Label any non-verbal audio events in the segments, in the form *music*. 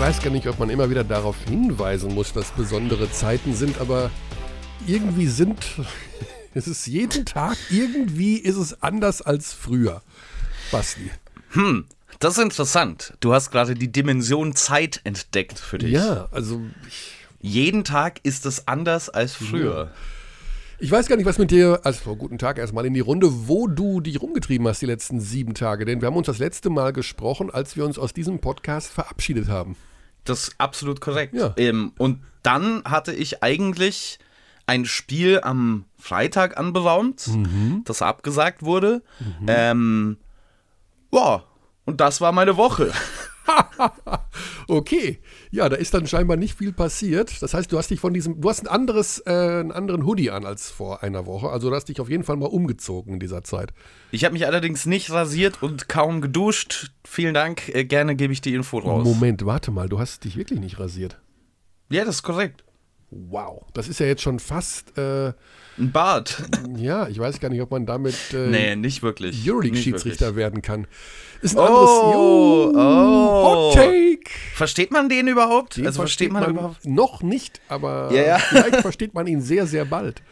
Ich weiß gar nicht, ob man immer wieder darauf hinweisen muss, dass besondere Zeiten sind, aber irgendwie sind, *laughs* es ist jeden Tag, irgendwie ist es anders als früher. Basti. Hm, das ist interessant. Du hast gerade die Dimension Zeit entdeckt für dich. Ja, also. Jeden Tag ist es anders als früher. Ja. Ich weiß gar nicht, was mit dir, also guten Tag erstmal in die Runde, wo du dich rumgetrieben hast die letzten sieben Tage. Denn wir haben uns das letzte Mal gesprochen, als wir uns aus diesem Podcast verabschiedet haben. Das ist absolut korrekt. Ja. Ähm, und dann hatte ich eigentlich ein Spiel am Freitag anberaumt, mhm. das abgesagt wurde. Mhm. Ähm, ja, und das war meine Woche. *laughs* okay. Ja, da ist dann scheinbar nicht viel passiert. Das heißt, du hast dich von diesem, du hast ein anderes, äh, einen anderen Hoodie an als vor einer Woche. Also du hast dich auf jeden Fall mal umgezogen in dieser Zeit. Ich habe mich allerdings nicht rasiert und kaum geduscht. Vielen Dank. Äh, gerne gebe ich die Info raus. Moment, warte mal, du hast dich wirklich nicht rasiert. Ja, das ist korrekt. Wow, das ist ja jetzt schon fast äh, ein Bart. Ja, ich weiß gar nicht, ob man damit äh, nee, nicht wirklich. Euroleague-Schiedsrichter werden kann. Ist ein oh, anderes jo, oh. Hot Take. Versteht man den überhaupt? Den also versteht, man, man, überhaupt? Noch nicht, aber ja, ja. *laughs* vielleicht versteht man ihn sehr, sehr bald.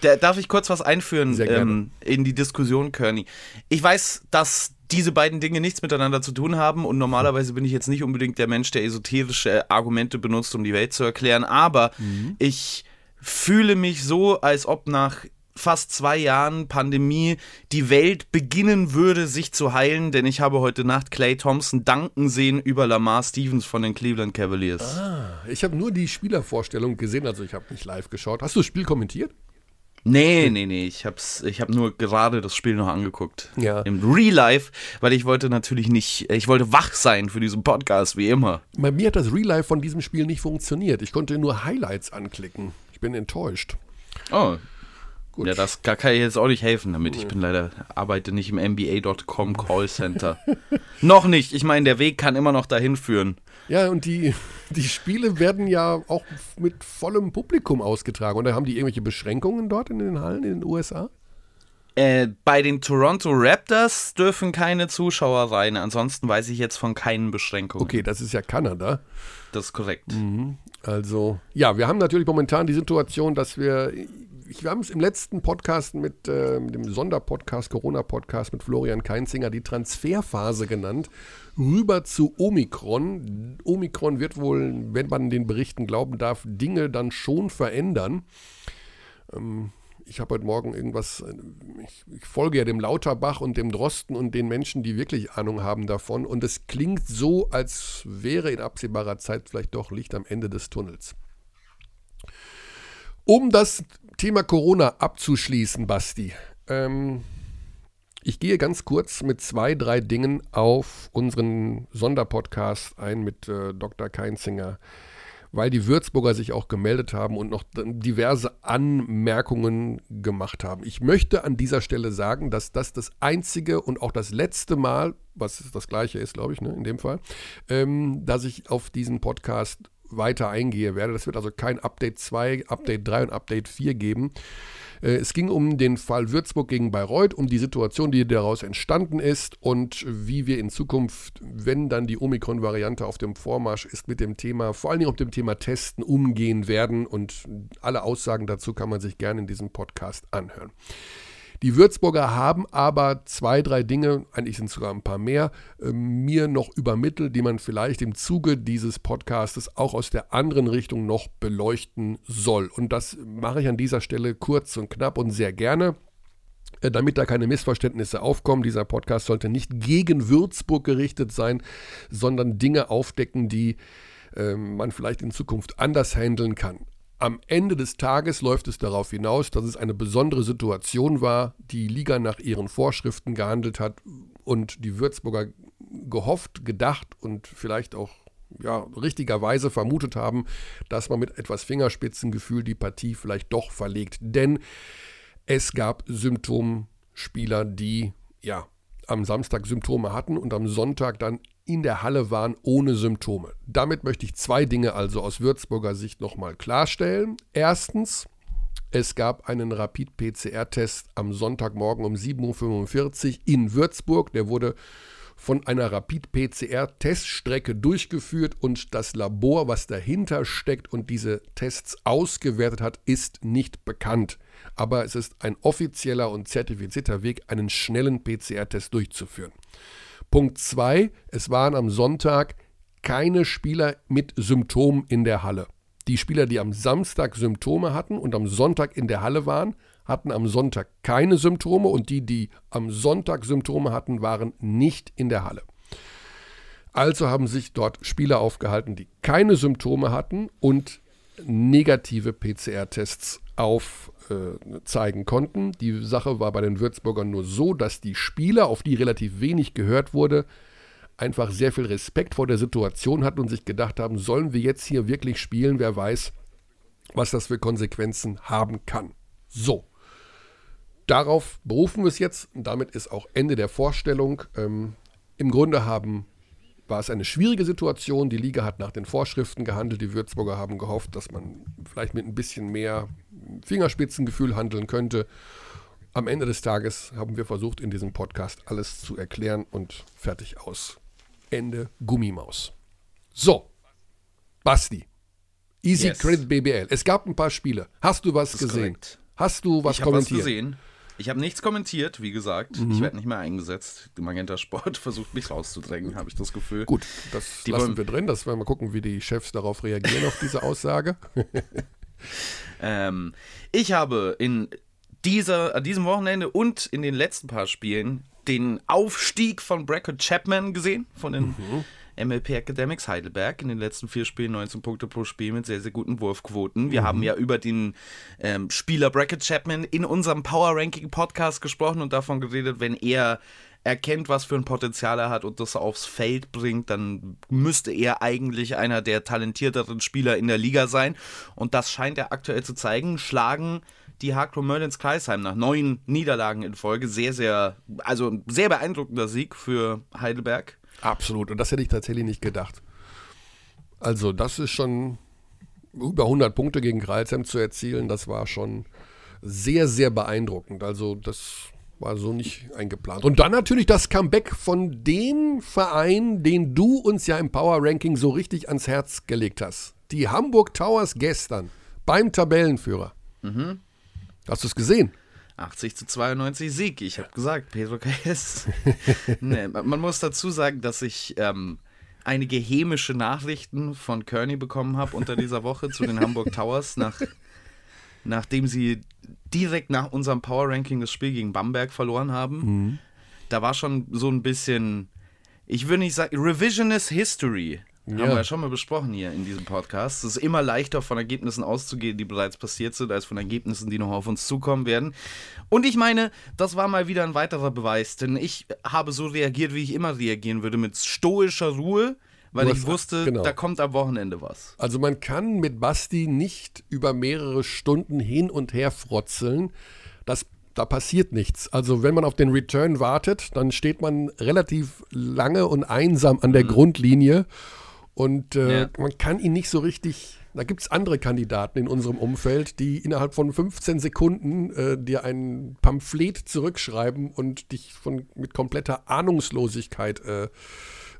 Da, darf ich kurz was einführen ähm, in die Diskussion, Kearney? Ich weiß, dass diese beiden Dinge nichts miteinander zu tun haben und normalerweise bin ich jetzt nicht unbedingt der Mensch, der esoterische Argumente benutzt, um die Welt zu erklären, aber mhm. ich fühle mich so, als ob nach fast zwei Jahren Pandemie die Welt beginnen würde, sich zu heilen, denn ich habe heute Nacht Clay Thompson danken sehen über Lamar Stevens von den Cleveland Cavaliers. Ah, ich habe nur die Spielervorstellung gesehen, also ich habe nicht live geschaut. Hast du das Spiel kommentiert? Nee, nee, nee, ich hab's, ich hab nur gerade das Spiel noch angeguckt. Ja. Im Real Life, weil ich wollte natürlich nicht, ich wollte wach sein für diesen Podcast, wie immer. Bei mir hat das Real Life von diesem Spiel nicht funktioniert. Ich konnte nur Highlights anklicken. Ich bin enttäuscht. Oh. Gut. Ja, das kann ich jetzt auch nicht helfen damit. Ich bin leider, arbeite nicht im MBA.com Callcenter. *laughs* noch nicht. Ich meine, der Weg kann immer noch dahin führen. Ja, und die, die Spiele werden ja auch mit vollem Publikum ausgetragen. Und da haben die irgendwelche Beschränkungen dort in den Hallen in den USA? Äh, bei den Toronto Raptors dürfen keine Zuschauer rein. Ansonsten weiß ich jetzt von keinen Beschränkungen. Okay, das ist ja Kanada. Das ist korrekt. Mhm. Also, ja, wir haben natürlich momentan die Situation, dass wir, ich, wir haben es im letzten Podcast mit, äh, mit dem Sonderpodcast, Corona-Podcast mit Florian Keinzinger, die Transferphase genannt, rüber zu Omikron. Omikron wird wohl, wenn man den Berichten glauben darf, Dinge dann schon verändern. Ähm, ich habe heute Morgen irgendwas, äh, ich, ich, folge ja dem Lauterbach und dem Drosten und den Menschen, die wirklich Ahnung haben davon. Und es klingt so, als wäre in absehbarer Zeit vielleicht doch Licht am Ende des Tunnels. Um das Thema Corona abzuschließen, Basti, ähm, ich gehe ganz kurz mit zwei, drei Dingen auf unseren Sonderpodcast ein mit äh, Dr. Keinzinger weil die Würzburger sich auch gemeldet haben und noch diverse Anmerkungen gemacht haben. Ich möchte an dieser Stelle sagen, dass das das einzige und auch das letzte Mal, was das gleiche ist, glaube ich, ne, in dem Fall, ähm, dass ich auf diesen Podcast weiter eingehe werde. Das wird also kein Update 2, Update 3 und Update 4 geben. Äh, es ging um den Fall Würzburg gegen Bayreuth, um die Situation, die daraus entstanden ist und wie wir in Zukunft, wenn dann die Omikron-Variante auf dem Vormarsch ist, mit dem Thema, vor allen Dingen mit dem Thema Testen umgehen werden. Und alle Aussagen dazu kann man sich gerne in diesem Podcast anhören. Die Würzburger haben aber zwei, drei Dinge, eigentlich sind es sogar ein paar mehr, äh, mir noch übermittelt, die man vielleicht im Zuge dieses Podcastes auch aus der anderen Richtung noch beleuchten soll. Und das mache ich an dieser Stelle kurz und knapp und sehr gerne. Äh, damit da keine Missverständnisse aufkommen, dieser Podcast sollte nicht gegen Würzburg gerichtet sein, sondern Dinge aufdecken, die äh, man vielleicht in Zukunft anders handeln kann. Am Ende des Tages läuft es darauf hinaus, dass es eine besondere Situation war, die Liga nach ihren Vorschriften gehandelt hat und die Würzburger gehofft, gedacht und vielleicht auch ja, richtigerweise vermutet haben, dass man mit etwas Fingerspitzengefühl die Partie vielleicht doch verlegt. Denn es gab Symptomspieler, die ja am Samstag Symptome hatten und am Sonntag dann in der Halle waren ohne Symptome. Damit möchte ich zwei Dinge also aus Würzburger Sicht nochmal klarstellen. Erstens, es gab einen Rapid-PCR-Test am Sonntagmorgen um 7.45 Uhr in Würzburg. Der wurde von einer Rapid-PCR-Teststrecke durchgeführt und das Labor, was dahinter steckt und diese Tests ausgewertet hat, ist nicht bekannt. Aber es ist ein offizieller und zertifizierter Weg, einen schnellen PCR-Test durchzuführen. Punkt 2. Es waren am Sonntag keine Spieler mit Symptomen in der Halle. Die Spieler, die am Samstag Symptome hatten und am Sonntag in der Halle waren, hatten am Sonntag keine Symptome und die, die am Sonntag Symptome hatten, waren nicht in der Halle. Also haben sich dort Spieler aufgehalten, die keine Symptome hatten und negative PCR-Tests aufzeigen äh, konnten. Die Sache war bei den Würzburgern nur so, dass die Spieler, auf die relativ wenig gehört wurde, einfach sehr viel Respekt vor der Situation hatten und sich gedacht haben, sollen wir jetzt hier wirklich spielen? Wer weiß, was das für Konsequenzen haben kann. So, darauf berufen wir es jetzt und damit ist auch Ende der Vorstellung. Ähm, Im Grunde haben, war es eine schwierige Situation. Die Liga hat nach den Vorschriften gehandelt. Die Würzburger haben gehofft, dass man vielleicht mit ein bisschen mehr Fingerspitzengefühl handeln könnte. Am Ende des Tages haben wir versucht, in diesem Podcast alles zu erklären und fertig aus. Ende Gummimaus. So, Basti. Easy yes. Credit BBL. Es gab ein paar Spiele. Hast du was gesehen? Korrekt. Hast du was ich kommentiert? Was gesehen. Ich habe nichts kommentiert, wie gesagt. Mhm. Ich werde nicht mehr eingesetzt. Die Magenta Sport *laughs* versucht mich rauszudrängen, habe ich das Gefühl. Gut, das die lassen wir drin. Das werden wir gucken, wie die Chefs darauf reagieren, auf diese Aussage. *laughs* *laughs* ähm, ich habe in dieser, an diesem Wochenende und in den letzten paar Spielen den Aufstieg von Brackett Chapman gesehen, von den mhm. MLP Academics Heidelberg in den letzten vier Spielen 19 Punkte pro Spiel mit sehr, sehr guten Wurfquoten. Wir mhm. haben ja über den ähm, Spieler Bracket Chapman in unserem Power Ranking Podcast gesprochen und davon geredet, wenn er erkennt, was für ein Potenzial er hat und das aufs Feld bringt, dann müsste er eigentlich einer der talentierteren Spieler in der Liga sein. Und das scheint er aktuell zu zeigen. Schlagen die Hardcore Merlins Kreisheim nach neun Niederlagen in Folge. Sehr, sehr, also ein sehr beeindruckender Sieg für Heidelberg. Absolut. Und das hätte ich tatsächlich nicht gedacht. Also, das ist schon über 100 Punkte gegen Kreilsheim zu erzielen. Das war schon sehr, sehr beeindruckend. Also, das war so nicht eingeplant. Und dann natürlich das Comeback von dem Verein, den du uns ja im Power Ranking so richtig ans Herz gelegt hast. Die Hamburg Towers gestern beim Tabellenführer. Mhm. Hast du es gesehen? 80 zu 92 Sieg. Ich habe gesagt, Pedro *laughs* KS. *laughs* nee, man muss dazu sagen, dass ich ähm, einige hämische Nachrichten von Kearney bekommen habe unter dieser Woche zu den Hamburg Towers, nach, nachdem sie direkt nach unserem Power Ranking das Spiel gegen Bamberg verloren haben. Mhm. Da war schon so ein bisschen, ich würde nicht sagen, Revisionist History ja. Haben wir ja schon mal besprochen hier in diesem Podcast. Es ist immer leichter, von Ergebnissen auszugehen, die bereits passiert sind, als von Ergebnissen, die noch auf uns zukommen werden. Und ich meine, das war mal wieder ein weiterer Beweis, denn ich habe so reagiert, wie ich immer reagieren würde, mit stoischer Ruhe, weil ich wusste, genau. da kommt am Wochenende was. Also man kann mit Basti nicht über mehrere Stunden hin und her frotzeln. Das da passiert nichts. Also wenn man auf den Return wartet, dann steht man relativ lange und einsam an der mhm. Grundlinie und äh, ja. man kann ihn nicht so richtig. Da gibt es andere Kandidaten in unserem Umfeld, die innerhalb von 15 Sekunden äh, dir ein Pamphlet zurückschreiben und dich von, mit kompletter Ahnungslosigkeit äh,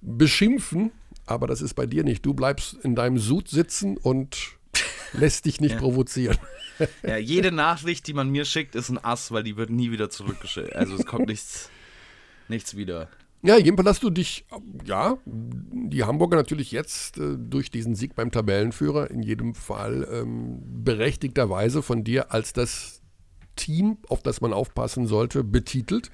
beschimpfen. Aber das ist bei dir nicht. Du bleibst in deinem Sud sitzen und *laughs* lässt dich nicht ja. provozieren. Ja, jede *laughs* Nachricht, die man mir schickt, ist ein Ass, weil die wird nie wieder zurückgeschickt. Also es kommt nichts, *laughs* nichts wieder. Ja, jedenfalls hast du dich, ja, die Hamburger natürlich jetzt äh, durch diesen Sieg beim Tabellenführer in jedem Fall ähm, berechtigterweise von dir als das Team, auf das man aufpassen sollte, betitelt.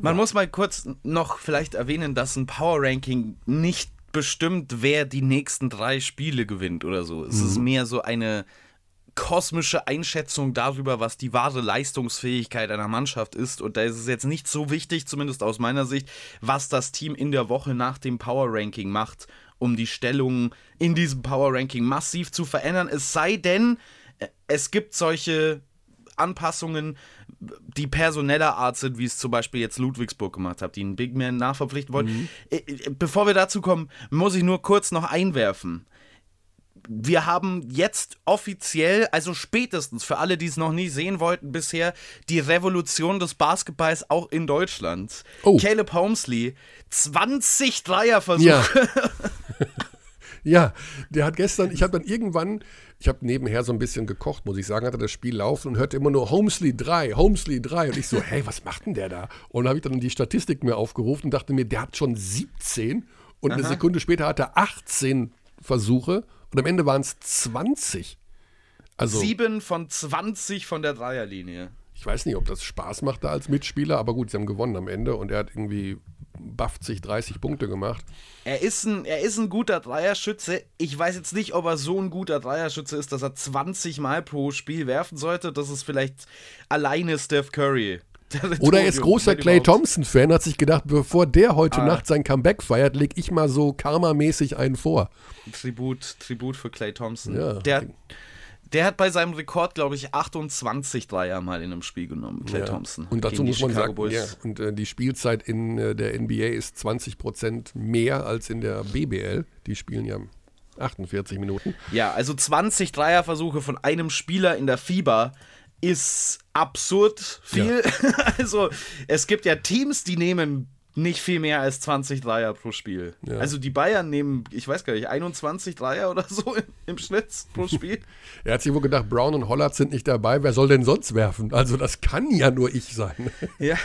Man ja. muss mal kurz noch vielleicht erwähnen, dass ein Power Ranking nicht bestimmt, wer die nächsten drei Spiele gewinnt oder so. Es mhm. ist mehr so eine kosmische Einschätzung darüber, was die wahre Leistungsfähigkeit einer Mannschaft ist. Und da ist es jetzt nicht so wichtig, zumindest aus meiner Sicht, was das Team in der Woche nach dem Power Ranking macht, um die Stellung in diesem Power Ranking massiv zu verändern. Es sei denn, äh, es gibt solche Anpassungen, die personeller Art sind, wie es zum Beispiel jetzt Ludwigsburg gemacht hat, die einen Big Man nachverpflichten wollen. Mhm. Äh, äh, bevor wir dazu kommen, muss ich nur kurz noch einwerfen wir haben jetzt offiziell, also spätestens für alle, die es noch nie sehen wollten bisher, die Revolution des Basketballs auch in Deutschland. Oh. Caleb Holmesley, 20 Dreierversuche. Ja. *laughs* ja, der hat gestern, ich habe dann irgendwann, ich habe nebenher so ein bisschen gekocht, muss ich sagen, hatte das Spiel laufen und hörte immer nur Holmesley 3, Holmesley 3 und ich so, hey, was macht denn der da? Und dann habe ich dann die Statistik mir aufgerufen und dachte mir, der hat schon 17 und Aha. eine Sekunde später hat er 18 Versuche und am Ende waren es 20. Also, Sieben von 20 von der Dreierlinie. Ich weiß nicht, ob das Spaß macht da als Mitspieler, aber gut, sie haben gewonnen am Ende und er hat irgendwie 50, 30 Punkte gemacht. Er ist, ein, er ist ein guter Dreierschütze. Ich weiß jetzt nicht, ob er so ein guter Dreierschütze ist, dass er 20 Mal pro Spiel werfen sollte. Das ist vielleicht alleine Steph Curry. *laughs* Oder er ist großer Clay Thompson-Fan, hat sich gedacht, bevor der heute ah. Nacht sein Comeback feiert, leg ich mal so karmamäßig einen vor. Tribut, Tribut für Clay Thompson. Ja. Der, der hat bei seinem Rekord, glaube ich, 28 Dreier mal in einem Spiel genommen, Clay ja. Thompson. Und dazu muss man sagen, ja, und äh, die Spielzeit in äh, der NBA ist 20 Prozent mehr als in der BBL. Die spielen ja 48 Minuten. Ja, also 20 Dreierversuche von einem Spieler in der FIBA ist absurd viel. Ja. *laughs* also es gibt ja Teams, die nehmen nicht viel mehr als 20 Dreier pro Spiel. Ja. Also die Bayern nehmen, ich weiß gar nicht, 21 Dreier oder so im, im Schnitt pro *laughs* Spiel. er hat sich wohl gedacht, Brown und Hollard sind nicht dabei, wer soll denn sonst werfen? Also das kann ja nur ich sein. *laughs* Ja.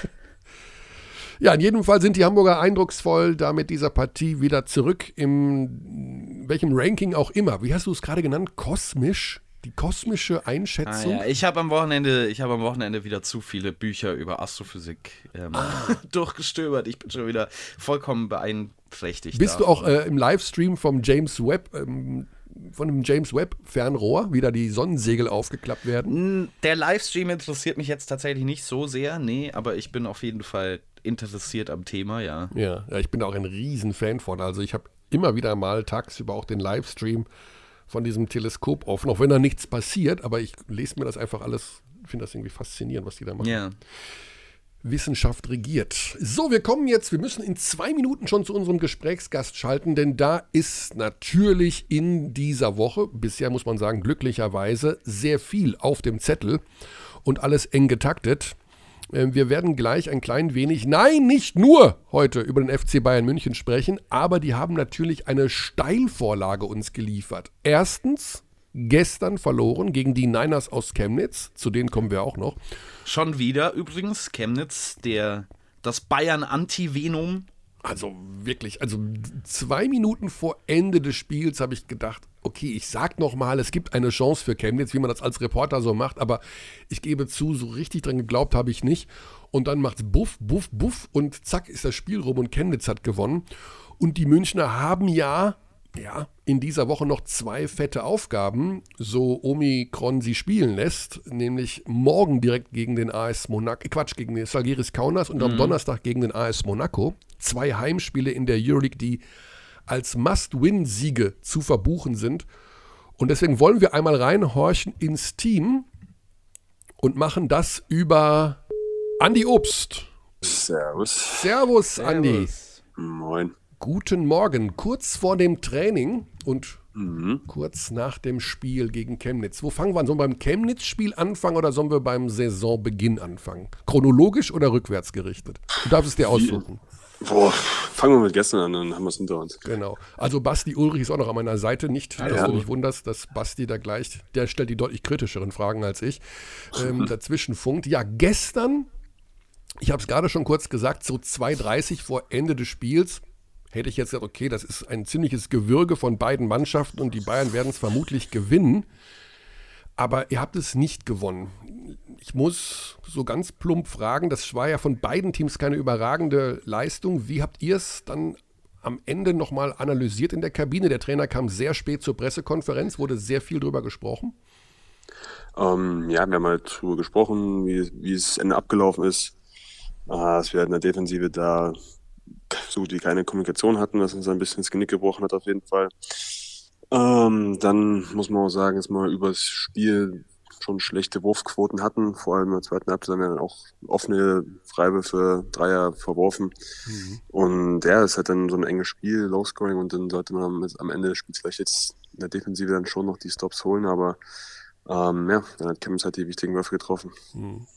Ja, in jedem Fall sind die Hamburger eindrucksvoll, da mit dieser Partie wieder zurück im welchem Ranking auch immer. Wie hast du es gerade genannt? Kosmisch? Die kosmische Einschätzung. Ah, ja. Ich habe am Wochenende, ich habe am Wochenende wieder zu viele Bücher über Astrophysik ähm, ah. *laughs* durchgestöbert. Ich bin schon wieder vollkommen beeinträchtigt. Bist davon. du auch äh, im Livestream vom James Webb ähm, von dem James Webb Fernrohr wieder die Sonnensegel aufgeklappt werden? Der Livestream interessiert mich jetzt tatsächlich nicht so sehr, nee, aber ich bin auf jeden Fall interessiert am Thema, ja. Ja, ja ich bin auch ein Riesenfan von. Also ich habe immer wieder mal tagsüber auch den Livestream von diesem Teleskop offen, auch wenn da nichts passiert, aber ich lese mir das einfach alles, finde das irgendwie faszinierend, was die da machen. Ja. Wissenschaft regiert. So, wir kommen jetzt, wir müssen in zwei Minuten schon zu unserem Gesprächsgast schalten, denn da ist natürlich in dieser Woche, bisher muss man sagen, glücklicherweise sehr viel auf dem Zettel und alles eng getaktet. Ähm, wir werden gleich ein klein wenig, nein, nicht nur heute über den FC Bayern München sprechen, aber die haben natürlich eine Steilvorlage uns geliefert. Erstens, gestern verloren gegen die Niners aus Chemnitz, zu denen kommen wir auch noch. Schon wieder übrigens, Chemnitz, der, das Bayern-Anti-Venom also wirklich, also zwei Minuten vor Ende des Spiels habe ich gedacht, okay, ich sag nochmal, es gibt eine Chance für Chemnitz, wie man das als Reporter so macht, aber ich gebe zu, so richtig dran geglaubt habe ich nicht. Und dann macht's buff, buff, buff und zack ist das Spiel rum und Chemnitz hat gewonnen. Und die Münchner haben ja, ja, in dieser Woche noch zwei fette Aufgaben, so Omikron sie spielen lässt, nämlich morgen direkt gegen den AS Monaco, Quatsch, gegen den Salgiris Kaunas und mhm. am Donnerstag gegen den AS Monaco zwei Heimspiele in der Euroleague, die als Must-Win-Siege zu verbuchen sind. Und deswegen wollen wir einmal reinhorchen ins Team und machen das über Andi Obst. Servus. Servus, Andi. Moin. Guten Morgen. Kurz vor dem Training und mhm. kurz nach dem Spiel gegen Chemnitz. Wo fangen wir an? Sollen wir beim Chemnitz-Spiel anfangen oder sollen wir beim Saisonbeginn anfangen? Chronologisch oder rückwärts gerichtet? Du darfst es dir aussuchen. Boah, fangen wir mit gestern an, dann haben wir es hinter uns. Genau. Also Basti Ulrich ist auch noch an meiner Seite. Nicht, dass ja. du dich wunderst, dass Basti da gleich, der stellt die deutlich kritischeren Fragen als ich, ähm, *laughs* dazwischen funkt. Ja, gestern, ich habe es gerade schon kurz gesagt, so 2.30 vor Ende des Spiels, hätte ich jetzt gesagt, okay, das ist ein ziemliches Gewürge von beiden Mannschaften und die Bayern werden es vermutlich gewinnen. Aber ihr habt es nicht gewonnen. Ich muss so ganz plump fragen, das war ja von beiden Teams keine überragende Leistung. Wie habt ihr es dann am Ende nochmal analysiert in der Kabine? Der Trainer kam sehr spät zur Pressekonferenz, wurde sehr viel drüber gesprochen. Ähm, ja, wir haben halt drüber gesprochen, wie, wie es Ende abgelaufen ist. Dass wir in der Defensive da so gut wie keine Kommunikation hatten, was uns ein bisschen ins Genick gebrochen hat auf jeden Fall. Ähm, dann muss man auch sagen, dass man über das Spiel schon schlechte Wurfquoten hatten. Vor allem in der zweiten Halbzeit haben wir dann auch offene Freiwürfe, Dreier verworfen. Mhm. Und ja, es halt dann so ein enges Spiel, Low-Scoring und dann sollte man am Ende des Spiels vielleicht jetzt in der Defensive dann schon noch die Stops holen, aber ähm, ja, dann hat Chemnitz halt die wichtigen Würfe getroffen. Mhm.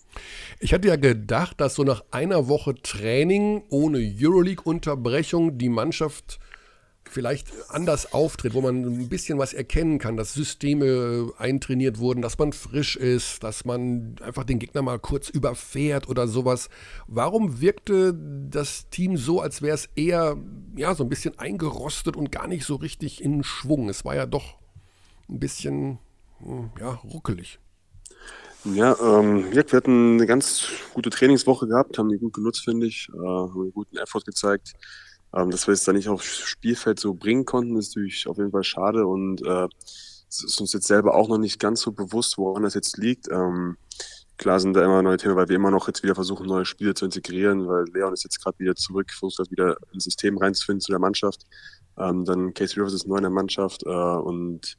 Ich hatte ja gedacht, dass so nach einer Woche Training ohne Euroleague-Unterbrechung die Mannschaft vielleicht anders auftritt, wo man ein bisschen was erkennen kann, dass Systeme eintrainiert wurden, dass man frisch ist, dass man einfach den Gegner mal kurz überfährt oder sowas. Warum wirkte das Team so, als wäre es eher ja, so ein bisschen eingerostet und gar nicht so richtig in Schwung? Es war ja doch ein bisschen hm, ja, ruckelig. Ja, ähm, wir hatten eine ganz gute Trainingswoche gehabt, haben die gut genutzt, finde ich, äh, haben einen guten Effort gezeigt. Ähm, dass wir es da nicht aufs Spielfeld so bringen konnten, ist natürlich auf jeden Fall schade und äh, es ist uns jetzt selber auch noch nicht ganz so bewusst, woran das jetzt liegt. Ähm, klar sind da immer neue Themen, weil wir immer noch jetzt wieder versuchen, neue Spiele zu integrieren, weil Leon ist jetzt gerade wieder zurück, versucht das wieder ins System reinzufinden zu der Mannschaft. Ähm, dann Casey Rivers ist neu in der Mannschaft äh, und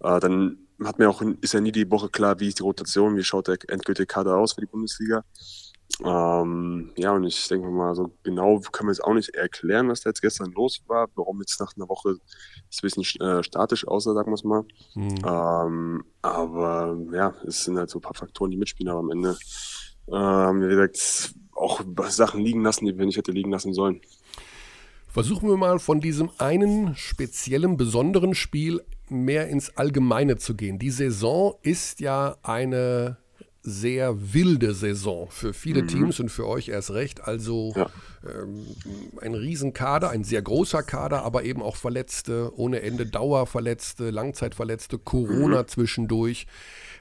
äh, dann hat mir auch, ist ja nie die Woche klar, wie ist die Rotation, wie schaut der endgültige Kader aus für die Bundesliga. Ähm, ja, und ich denke mal, so genau können wir es auch nicht erklären, was da jetzt gestern los war, warum jetzt nach einer Woche es ein bisschen äh, statisch aussah, sagen wir es mal. Mhm. Ähm, aber ja, es sind halt so ein paar Faktoren, die mitspielen, aber am Ende äh, haben wir gesagt, auch Sachen liegen lassen, die wir nicht hätte liegen lassen sollen. Versuchen wir mal von diesem einen speziellen, besonderen Spiel mehr ins Allgemeine zu gehen. Die Saison ist ja eine sehr wilde Saison für viele mhm. Teams und für euch erst recht. Also ja. ähm, ein Riesenkader, ein sehr großer Kader, aber eben auch Verletzte, ohne Ende Dauerverletzte, Langzeitverletzte, Corona mhm. zwischendurch.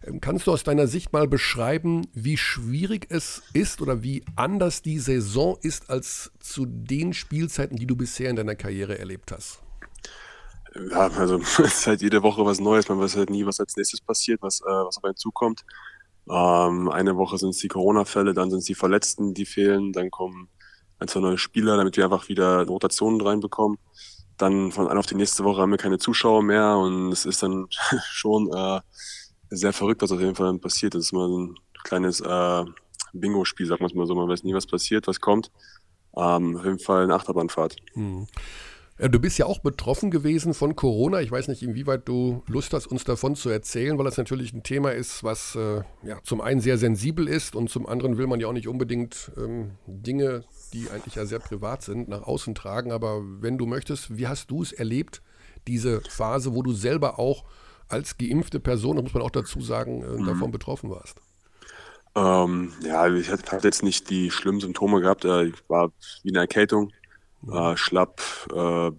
Ähm, kannst du aus deiner Sicht mal beschreiben, wie schwierig es ist oder wie anders die Saison ist als zu den Spielzeiten, die du bisher in deiner Karriere erlebt hast? Ja, also *laughs* es ist halt jede Woche was Neues. Man weiß halt nie, was als nächstes passiert, was, äh, was auf einen zukommt. Ähm, eine Woche sind es die Corona-Fälle, dann sind es die Verletzten, die fehlen, dann kommen ein, zwei neue Spieler, damit wir einfach wieder Rotationen reinbekommen. Dann von einer auf die nächste Woche haben wir keine Zuschauer mehr und es ist dann *laughs* schon äh, sehr verrückt, was auf jeden Fall passiert. Das ist mal ein kleines äh, Bingo-Spiel, sagt man es mal so. Man weiß nie, was passiert, was kommt. Ähm, auf jeden Fall eine Achterbahnfahrt. Mhm. Äh, du bist ja auch betroffen gewesen von Corona. Ich weiß nicht, inwieweit du Lust hast, uns davon zu erzählen, weil das natürlich ein Thema ist, was äh, ja, zum einen sehr sensibel ist und zum anderen will man ja auch nicht unbedingt ähm, Dinge, die eigentlich ja sehr privat sind, nach außen tragen. Aber wenn du möchtest, wie hast du es erlebt, diese Phase, wo du selber auch als geimpfte Person, da muss man auch dazu sagen, äh, mhm. davon betroffen warst? Ähm, ja, ich hatte jetzt nicht die schlimmen Symptome gehabt. Äh, ich war wie eine Erkältung äh, schlapp, äh,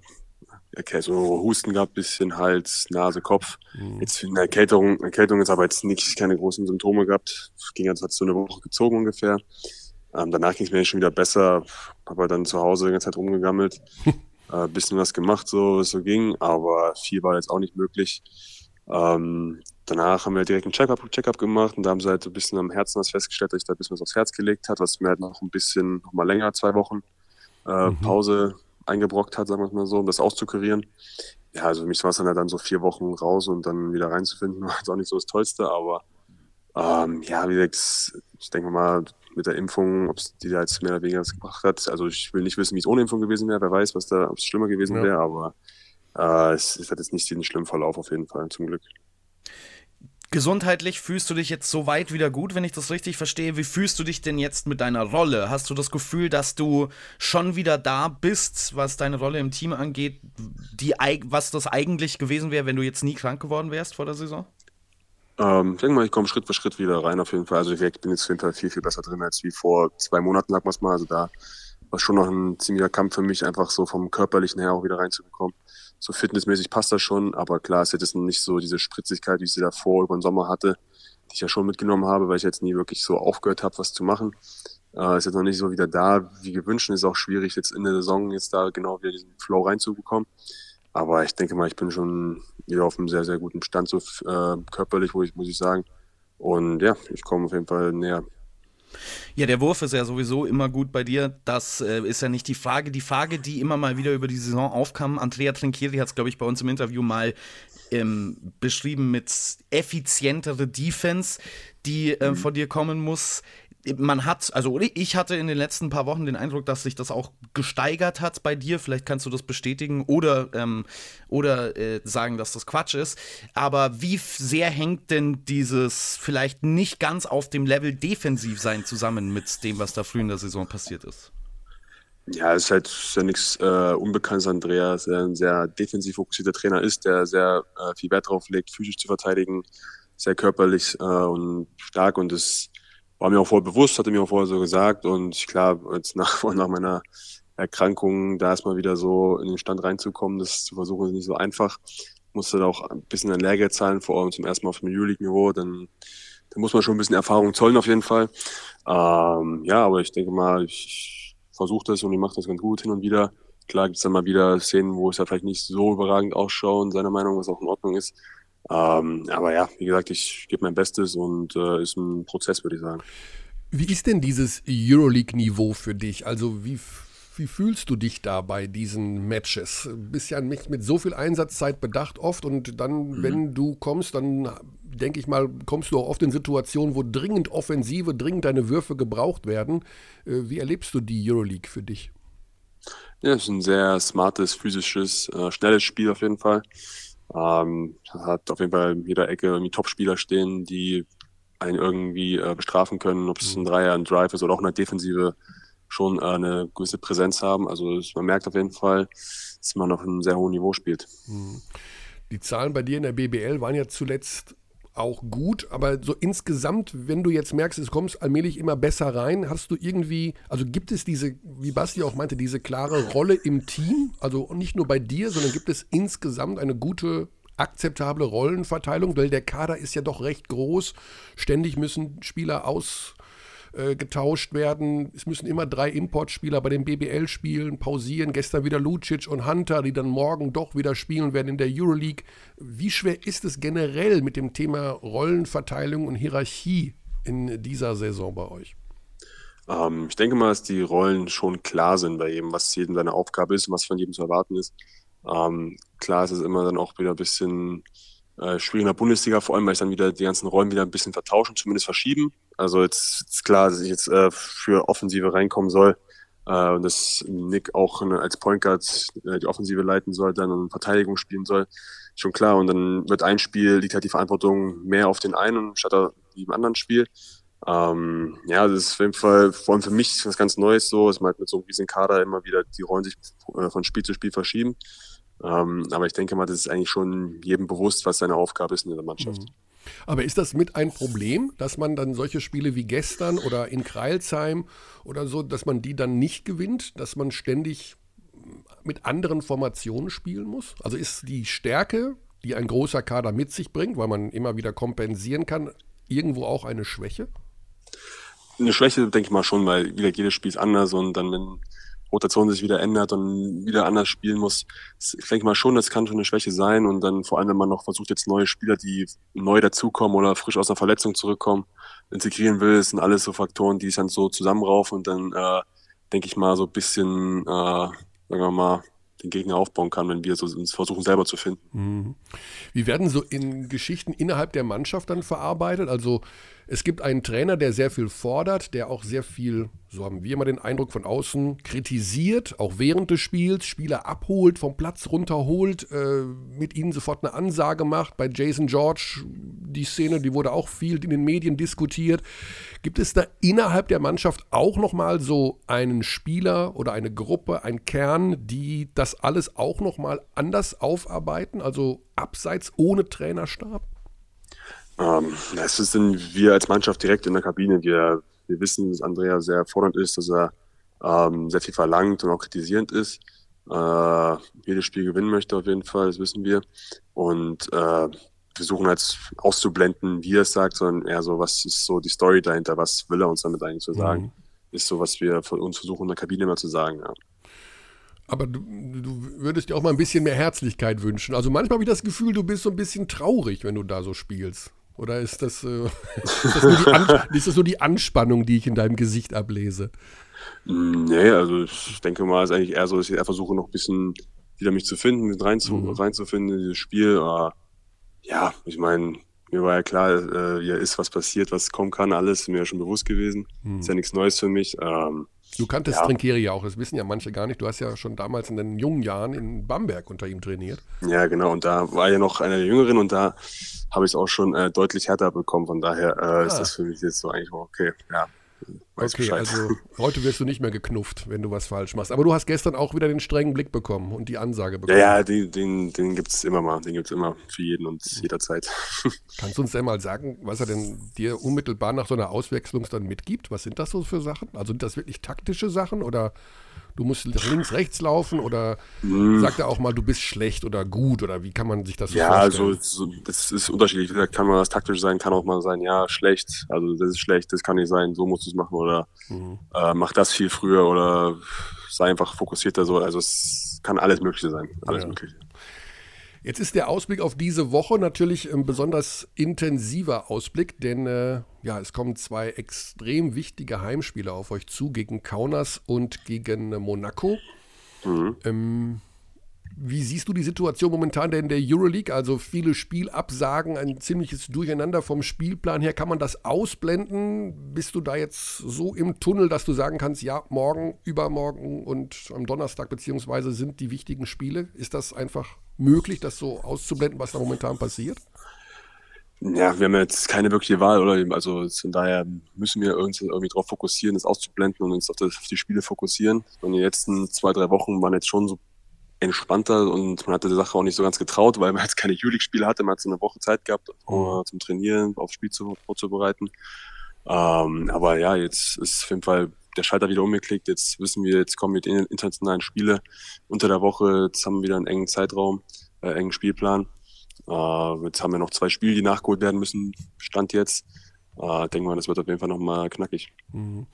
okay, so Husten gehabt, bisschen Hals, Nase, Kopf. Mhm. Jetzt eine Erkältung, Erkältung ist aber jetzt nicht, keine großen Symptome gehabt. Ging jetzt hat so eine Woche gezogen ungefähr. Ähm, danach ging es mir schon wieder besser, habe dann zu Hause die ganze Zeit rumgegammelt, *laughs* äh, bisschen was gemacht, so es so ging, aber viel war jetzt auch nicht möglich. Ähm, danach haben wir direkt einen Check-up Check gemacht und da haben sie halt ein bisschen am Herzen was festgestellt, dass ich da ein bisschen was aufs Herz gelegt hat, was mir halt noch ein bisschen, noch mal länger, zwei Wochen, äh, mhm. Pause eingebrockt hat, sagen wir es mal so, um das auszukurieren. Ja, also für mich war es dann halt dann so vier Wochen raus und dann wieder reinzufinden, *laughs* war jetzt auch nicht so das Tollste, aber ähm, ja, wie gesagt, ich denke mal, mit der Impfung, ob es die da jetzt mehr oder weniger was gebracht hat. Also ich will nicht wissen, wie es ohne Impfung gewesen wäre, wer weiß, was da, ob es schlimmer gewesen ja. wäre, aber äh, es, es, hat jetzt nicht diesen schlimmen Verlauf auf jeden Fall, zum Glück. Gesundheitlich fühlst du dich jetzt so weit wieder gut, wenn ich das richtig verstehe. Wie fühlst du dich denn jetzt mit deiner Rolle? Hast du das Gefühl, dass du schon wieder da bist, was deine Rolle im Team angeht, die, was das eigentlich gewesen wäre, wenn du jetzt nie krank geworden wärst vor der Saison? Ähm, ich denke mal, ich komme Schritt für Schritt wieder rein auf jeden Fall. Also ich bin jetzt hinter viel, viel besser drin als wie vor zwei Monaten, sag mal. Also da war schon noch ein ziemlicher Kampf für mich, einfach so vom Körperlichen her auch wieder reinzubekommen so fitnessmäßig passt das schon, aber klar, es hat jetzt nicht so diese Spritzigkeit, wie ich sie davor über den Sommer hatte, die ich ja schon mitgenommen habe, weil ich jetzt nie wirklich so aufgehört habe, was zu machen. Äh, ist jetzt noch nicht so wieder da, wie gewünscht. Ist auch schwierig, jetzt in der Saison jetzt da genau wieder diesen Flow reinzubekommen. Aber ich denke mal, ich bin schon wieder auf einem sehr, sehr guten Stand, so äh, körperlich, wo ich, muss ich sagen. Und ja, ich komme auf jeden Fall näher. Ja, der Wurf ist ja sowieso immer gut bei dir. Das äh, ist ja nicht die Frage. Die Frage, die immer mal wieder über die Saison aufkam, Andrea Trinchieri hat es, glaube ich, bei uns im Interview mal ähm, beschrieben mit effizientere Defense, die äh, mhm. von dir kommen muss man hat, also ich hatte in den letzten paar Wochen den Eindruck, dass sich das auch gesteigert hat bei dir. Vielleicht kannst du das bestätigen oder, ähm, oder äh, sagen, dass das Quatsch ist. Aber wie sehr hängt denn dieses vielleicht nicht ganz auf dem Level defensiv sein zusammen mit dem, was da früh in der Saison passiert ist? Ja, es ist halt ist nichts äh, Unbekanntes, Andreas, der ein sehr defensiv fokussierter Trainer ist, der sehr äh, viel Wert darauf legt, physisch zu verteidigen, sehr körperlich äh, und stark und das war mir auch voll bewusst, hatte mir auch vorher so gesagt und klar, jetzt nach, *laughs* nach meiner Erkrankung da erstmal wieder so in den Stand reinzukommen, das zu versuchen, ist nicht so einfach. Musste da auch ein bisschen an Lehrgeld zahlen, vor allem zum ersten Mal auf dem Euroleague-Niveau, dann, dann muss man schon ein bisschen Erfahrung zollen auf jeden Fall. Ähm, ja, aber ich denke mal, ich, ich versuche das und ich mache das ganz gut hin und wieder. Klar gibt es dann mal wieder Szenen, wo es ja vielleicht nicht so überragend ausschaut seiner Meinung, was auch in Ordnung ist. Ähm, aber ja, wie gesagt, ich gebe mein Bestes und äh, ist ein Prozess, würde ich sagen. Wie ist denn dieses Euroleague-Niveau für dich? Also wie, wie fühlst du dich da bei diesen Matches? Du bist ja nicht mit so viel Einsatzzeit bedacht oft und dann, mhm. wenn du kommst, dann denke ich mal, kommst du auch oft in Situationen, wo dringend Offensive, dringend deine Würfe gebraucht werden. Äh, wie erlebst du die Euroleague für dich? Ja, es ist ein sehr smartes, physisches, äh, schnelles Spiel auf jeden Fall. Ähm, hat auf jeden Fall in jeder Ecke irgendwie Top-Spieler stehen, die einen irgendwie äh, bestrafen können, ob es ein mhm. Dreier, ein Drive ist oder auch in der Defensive schon äh, eine gewisse Präsenz haben. Also man merkt auf jeden Fall, dass man auf einem sehr hohen Niveau spielt. Mhm. Die Zahlen bei dir in der BBL waren ja zuletzt auch gut, aber so insgesamt, wenn du jetzt merkst, es kommst allmählich immer besser rein, hast du irgendwie, also gibt es diese, wie Basti auch meinte, diese klare Rolle im Team, also nicht nur bei dir, sondern gibt es insgesamt eine gute, akzeptable Rollenverteilung, weil der Kader ist ja doch recht groß, ständig müssen Spieler aus äh, getauscht werden. Es müssen immer drei Importspieler bei den BBL spielen, pausieren. Gestern wieder Lucic und Hunter, die dann morgen doch wieder spielen werden in der Euroleague. Wie schwer ist es generell mit dem Thema Rollenverteilung und Hierarchie in dieser Saison bei euch? Ähm, ich denke mal, dass die Rollen schon klar sind bei jedem, was jedem seine Aufgabe ist und was von jedem zu erwarten ist. Ähm, klar ist es immer dann auch wieder ein bisschen äh, schwierig in der Bundesliga, vor allem, weil ich dann wieder die ganzen Rollen wieder ein bisschen vertauschen, zumindest verschieben. Also jetzt ist klar, dass ich jetzt äh, für Offensive reinkommen soll äh, und dass Nick auch ne, als Point Guard äh, die Offensive leiten soll, dann und Verteidigung spielen soll. Schon klar. Und dann wird ein Spiel, liegt halt die Verantwortung mehr auf den einen statt im anderen Spiel. Ähm, ja, das ist auf jeden Fall, vor allem für mich was ganz Neues so, dass man halt mit so einem riesen Kader immer wieder die Rollen sich äh, von Spiel zu Spiel verschieben. Ähm, aber ich denke mal, das ist eigentlich schon jedem bewusst, was seine Aufgabe ist in der Mannschaft. Mhm. Aber ist das mit ein Problem, dass man dann solche Spiele wie gestern oder in Kreilsheim oder so, dass man die dann nicht gewinnt, dass man ständig mit anderen Formationen spielen muss? Also ist die Stärke, die ein großer Kader mit sich bringt, weil man immer wieder kompensieren kann, irgendwo auch eine Schwäche? Eine Schwäche, denke ich mal schon, weil wieder jedes Spiel ist anders und dann, wenn Rotation sich wieder ändert und wieder anders spielen muss. Ich denke mal schon, das kann schon eine Schwäche sein. Und dann vor allem, wenn man noch versucht, jetzt neue Spieler, die neu dazukommen oder frisch aus einer Verletzung zurückkommen, integrieren will, das sind alles so Faktoren, die sich dann so zusammenraufen und dann, äh, denke ich mal, so ein bisschen, äh, sagen wir mal, den Gegner aufbauen kann, wenn wir so uns versuchen selber zu finden. Mhm. Wie werden so in Geschichten innerhalb der Mannschaft dann verarbeitet? Also es gibt einen Trainer, der sehr viel fordert, der auch sehr viel, so haben wir immer den Eindruck von außen, kritisiert, auch während des Spiels, Spieler abholt, vom Platz runterholt, äh, mit ihnen sofort eine Ansage macht. Bei Jason George, die Szene, die wurde auch viel in den Medien diskutiert. Gibt es da innerhalb der Mannschaft auch nochmal so einen Spieler oder eine Gruppe, einen Kern, die das alles auch nochmal anders aufarbeiten, also abseits ohne Trainerstab? Ähm, das sind wir als Mannschaft direkt in der Kabine. Wir, wir wissen, dass Andrea sehr fordernd ist, dass er ähm, sehr viel verlangt und auch kritisierend ist. Äh, jedes Spiel gewinnen möchte auf jeden Fall, das wissen wir. Und äh, versuchen halt auszublenden, wie er es sagt, sondern eher so, was ist so die Story dahinter, was will er uns damit eigentlich so sagen, mhm. ist so, was wir von uns versuchen in der Kabine immer zu sagen. Ja. Aber du, du, würdest dir auch mal ein bisschen mehr Herzlichkeit wünschen. Also manchmal habe ich das Gefühl, du bist so ein bisschen traurig, wenn du da so spielst. Oder ist das, äh, *laughs* ist, das *laughs* ist das nur die Anspannung, die ich in deinem Gesicht ablese? Mm, nee, also ich denke mal, es ist eigentlich eher so, dass ich eher versuche, noch ein bisschen wieder mich zu finden, rein zu, mhm. reinzufinden in dieses Spiel. Aber ja, ich meine, mir war ja klar, äh, ja, ist was passiert, was kommen kann, alles, mir ja schon bewusst gewesen. Mhm. Ist ja nichts Neues für mich. Ähm, Du kanntest ja. Trinkieri ja auch, das wissen ja manche gar nicht. Du hast ja schon damals in den jungen Jahren in Bamberg unter ihm trainiert. Ja, genau. Und da war ja noch einer der Jüngeren und da habe ich es auch schon äh, deutlich härter bekommen. Von daher äh, ah. ist das für mich jetzt so eigentlich okay. Ja, Weiß okay, Bescheid. also heute wirst du nicht mehr geknufft, wenn du was falsch machst. Aber du hast gestern auch wieder den strengen Blick bekommen und die Ansage bekommen. Ja, ja den, den, den gibt es immer mal. Den gibt es immer für jeden und jederzeit. *laughs* Kannst du uns denn mal sagen, was er denn dir unmittelbar nach so einer Auswechslung dann mitgibt? Was sind das so für Sachen? Also sind das wirklich taktische Sachen oder du musst links, rechts laufen oder mm. sagt er auch mal, du bist schlecht oder gut oder wie kann man sich das so ja, vorstellen? Ja, also das ist unterschiedlich. Da kann man was taktisch sein, kann auch mal sein, ja, schlecht, also das ist schlecht, das kann nicht sein, so musst du es machen oder mhm. äh, mach das viel früher oder sei einfach fokussierter so. Also es kann alles Mögliche sein, alles ja. Mögliche. Jetzt ist der Ausblick auf diese Woche natürlich ein besonders intensiver Ausblick, denn äh, ja, es kommen zwei extrem wichtige Heimspiele auf euch zu, gegen Kaunas und gegen Monaco. Mhm. Ähm, wie siehst du die Situation momentan denn in der Euroleague? Also viele Spielabsagen, ein ziemliches Durcheinander vom Spielplan her. Kann man das ausblenden? Bist du da jetzt so im Tunnel, dass du sagen kannst, ja, morgen, übermorgen und am Donnerstag beziehungsweise sind die wichtigen Spiele? Ist das einfach möglich, das so auszublenden, was da momentan passiert? Ja, wir haben jetzt keine wirkliche Wahl, oder? Also von daher müssen wir irgendwie, irgendwie darauf fokussieren, das auszublenden und uns auf, das, auf die Spiele fokussieren. Und die letzten zwei, drei Wochen waren jetzt schon so entspannter und man hatte der Sache auch nicht so ganz getraut, weil man jetzt keine Juli-Spiele hatte. Man hat so eine Woche Zeit gehabt, um, zum Trainieren, aufs Spiel zu, vorzubereiten. Ähm, aber ja, jetzt ist auf jeden Fall der Schalter wieder umgeklickt. Jetzt wissen wir, jetzt kommen die internationalen Spiele unter der Woche. Jetzt haben wir wieder einen engen Zeitraum, äh, engen Spielplan. Äh, jetzt haben wir noch zwei Spiele, die nachgeholt werden müssen. Stand jetzt. Äh, denke mal, das wird auf jeden Fall nochmal knackig. Mhm.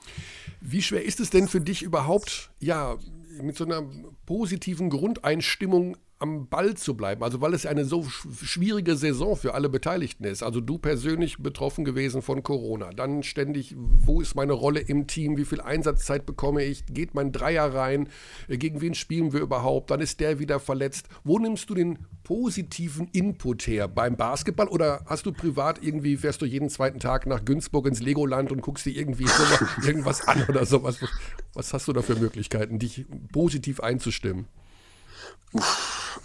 Wie schwer ist es denn für dich überhaupt, ja, mit so einer positiven Grundeinstimmung am Ball zu bleiben. Also weil es eine so schwierige Saison für alle Beteiligten ist. Also du persönlich betroffen gewesen von Corona. Dann ständig, wo ist meine Rolle im Team? Wie viel Einsatzzeit bekomme ich? Geht mein Dreier rein? Äh, gegen wen spielen wir überhaupt? Dann ist der wieder verletzt. Wo nimmst du den positiven Input her? Beim Basketball oder hast du privat irgendwie, fährst du jeden zweiten Tag nach Günzburg ins Legoland und guckst dir irgendwie *laughs* irgendwas an oder sowas? Was hast du da für Möglichkeiten, dich positiv einzustimmen?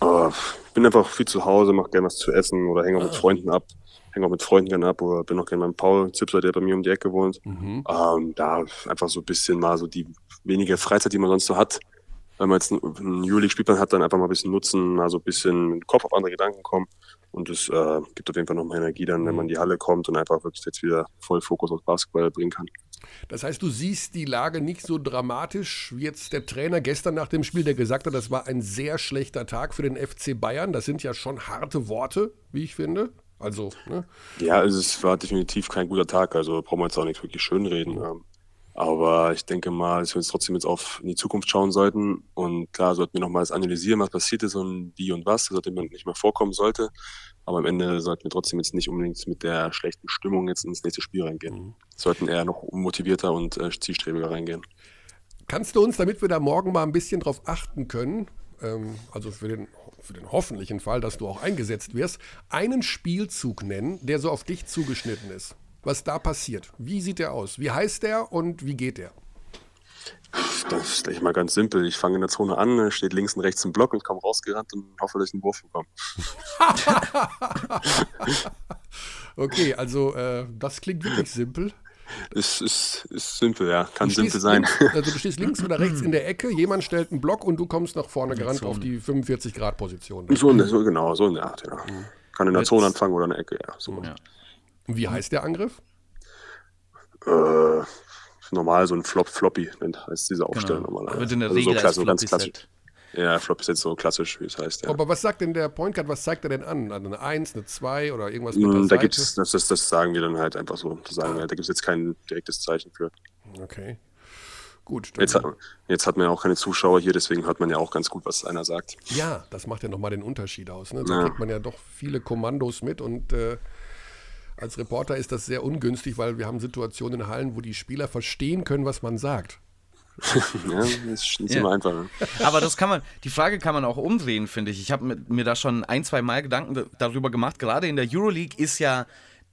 Uh, bin einfach viel zu Hause, mache gerne was zu essen oder hänge auch ah. mit Freunden ab. Hänge auch mit Freunden gerne ab oder bin auch gerne beim Paul Zipser, der bei mir um die Ecke wohnt. Mhm. Ähm, da einfach so ein bisschen mal so die wenige Freizeit, die man sonst so hat. Wenn man jetzt einen, einen Juli-Spielplan hat, dann einfach mal ein bisschen nutzen, mal so ein bisschen mit dem Kopf auf andere Gedanken kommen. Und es äh, gibt auf jeden Fall nochmal Energie dann, wenn man in die Halle kommt und einfach wirklich jetzt wieder voll Fokus auf Basketball bringen kann. Das heißt, du siehst die Lage nicht so dramatisch wie jetzt der Trainer gestern nach dem Spiel, der gesagt hat, das war ein sehr schlechter Tag für den FC Bayern. Das sind ja schon harte Worte, wie ich finde. Also, ne? Ja, also es war definitiv kein guter Tag. Also brauchen wir jetzt auch nicht wirklich schönreden. Aber ich denke mal, dass wir uns trotzdem jetzt auf in die Zukunft schauen sollten. Und klar sollten wir nochmals analysieren, was passiert ist und wie und was. Das sollte nicht mehr vorkommen sollte. Aber am Ende sollten wir trotzdem jetzt nicht unbedingt mit der schlechten Stimmung jetzt ins nächste Spiel reingehen. Mhm. Sollten eher noch motivierter und äh, zielstrebiger reingehen. Kannst du uns, damit wir da morgen mal ein bisschen drauf achten können, ähm, also für den, für den hoffentlichen Fall, dass du auch eingesetzt wirst, einen Spielzug nennen, der so auf dich zugeschnitten ist? Was da passiert? Wie sieht der aus? Wie heißt der und wie geht der? Das ist gleich mal ganz simpel. Ich fange in der Zone an, steht links und rechts ein Block und komme rausgerannt und hoffe, dass ich einen Wurf bekomme. *laughs* okay, also äh, das klingt wirklich simpel. Ist, ist, ist simpel, ja. Kann simpel sein. Links, also du stehst links oder rechts *laughs* in der Ecke, jemand stellt einen Block und du kommst nach vorne gerannt auf die 45-Grad-Position. So, so, genau, so in der Art, ja. Kann in der Zone anfangen oder in der Ecke, ja. So. ja. Wie heißt der Angriff? Äh, normal so ein Flop Floppy heißt diese Aufstellung genau. normalerweise. Wird in der also Regel so, klassisch, so ganz klassisch. Ja, Flop ist jetzt so klassisch, wie es heißt. Ja. Aber was sagt denn der Point Guard, was zeigt er denn an? Also eine 1, eine 2 oder irgendwas mit mm, Da gibt es, das, das, das, sagen wir dann halt einfach so. Das sagen wir, da gibt es jetzt kein direktes Zeichen für. Okay. Gut. Jetzt, jetzt, hat man ja auch keine Zuschauer hier, deswegen hört man ja auch ganz gut, was einer sagt. Ja, das macht ja nochmal den Unterschied aus. Ne? Da ja. kriegt man ja doch viele Kommandos mit und äh, als Reporter ist das sehr ungünstig, weil wir haben Situationen in Hallen, wo die Spieler verstehen können, was man sagt. *laughs* ja, das ist nicht ja. immer einfach. Ne? Aber das kann man, die Frage kann man auch umdrehen, finde ich. Ich habe mir da schon ein, zwei Mal Gedanken darüber gemacht. Gerade in der Euroleague ist ja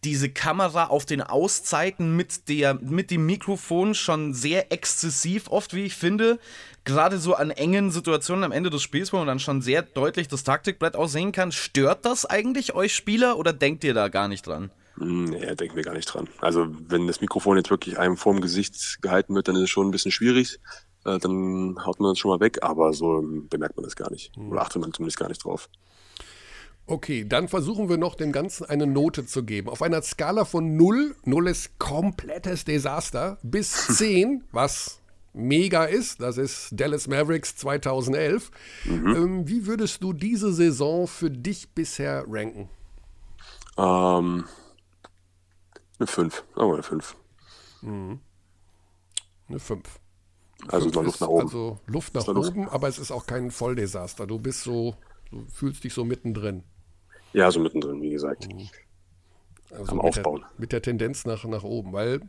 diese Kamera auf den Auszeiten mit, der, mit dem Mikrofon schon sehr exzessiv oft, wie ich finde. Gerade so an engen Situationen am Ende des Spiels, wo man dann schon sehr deutlich das Taktikblatt aussehen kann. Stört das eigentlich euch Spieler oder denkt ihr da gar nicht dran? Hm, nee, denken wir gar nicht dran. Also wenn das Mikrofon jetzt wirklich einem vorm Gesicht gehalten wird, dann ist es schon ein bisschen schwierig. Äh, dann haut man das schon mal weg, aber so bemerkt man das gar nicht. Hm. Oder achtet man zumindest gar nicht drauf. Okay, dann versuchen wir noch dem Ganzen eine Note zu geben. Auf einer Skala von 0, 0 ist komplettes Desaster, bis *laughs* 10, was mega ist, das ist Dallas Mavericks 2011. Mhm. Ähm, wie würdest du diese Saison für dich bisher ranken? Ähm, eine 5, aber eine 5. Mhm. Eine 5. Also noch Luft nach oben. Also Luft nach oben, aber es ist auch kein Volldesaster. Du bist so, du fühlst dich so mittendrin. Ja, so mittendrin, wie gesagt. Mhm. Also Am mit Aufbauen. Der, mit der Tendenz nach, nach oben, weil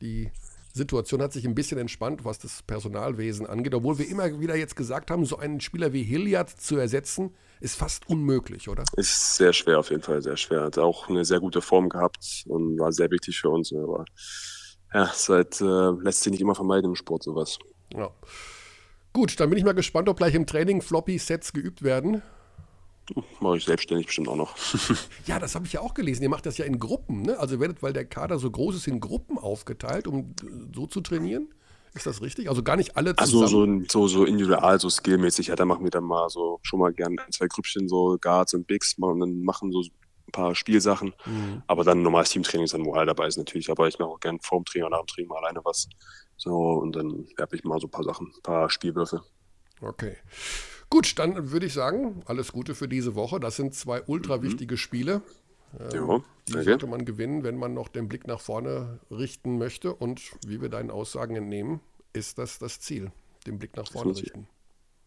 die Situation hat sich ein bisschen entspannt, was das Personalwesen angeht. Obwohl wir immer wieder jetzt gesagt haben, so einen Spieler wie Hilliard zu ersetzen, ist fast unmöglich, oder? Ist sehr schwer, auf jeden Fall, sehr schwer. Hat auch eine sehr gute Form gehabt und war sehr wichtig für uns. Aber ja, seit, äh, lässt sich nicht immer vermeiden im Sport sowas. Ja. Gut, dann bin ich mal gespannt, ob gleich im Training Floppy-Sets geübt werden. Mache ich selbstständig bestimmt auch noch. *laughs* ja, das habe ich ja auch gelesen. Ihr macht das ja in Gruppen, ne? Also werdet, weil der Kader so groß ist, in Gruppen aufgeteilt, um so zu trainieren. Ist das richtig? Also gar nicht alle zusammen? Also so, so, so individual, so skillmäßig. Ja, da machen wir dann mal so schon mal gern ein, zwei Grüppchen, so Guards und Bigs, und dann machen so ein paar Spielsachen. Mhm. Aber dann normales Teamtraining ist dann, wo alle dabei ist natürlich. Aber ich mache auch gern vorm Training und nach dem Training mal alleine was. So, und dann werfe ich mal so ein paar Sachen, ein paar Spielwürfe. Okay. Gut, dann würde ich sagen, alles Gute für diese Woche. Das sind zwei ultra mhm. wichtige mhm. Spiele. Ähm, ja, die sollte man gewinnen, wenn man noch den Blick nach vorne richten möchte. Und wie wir deinen Aussagen entnehmen, ist das das Ziel, den Blick nach vorne Definitiv. richten.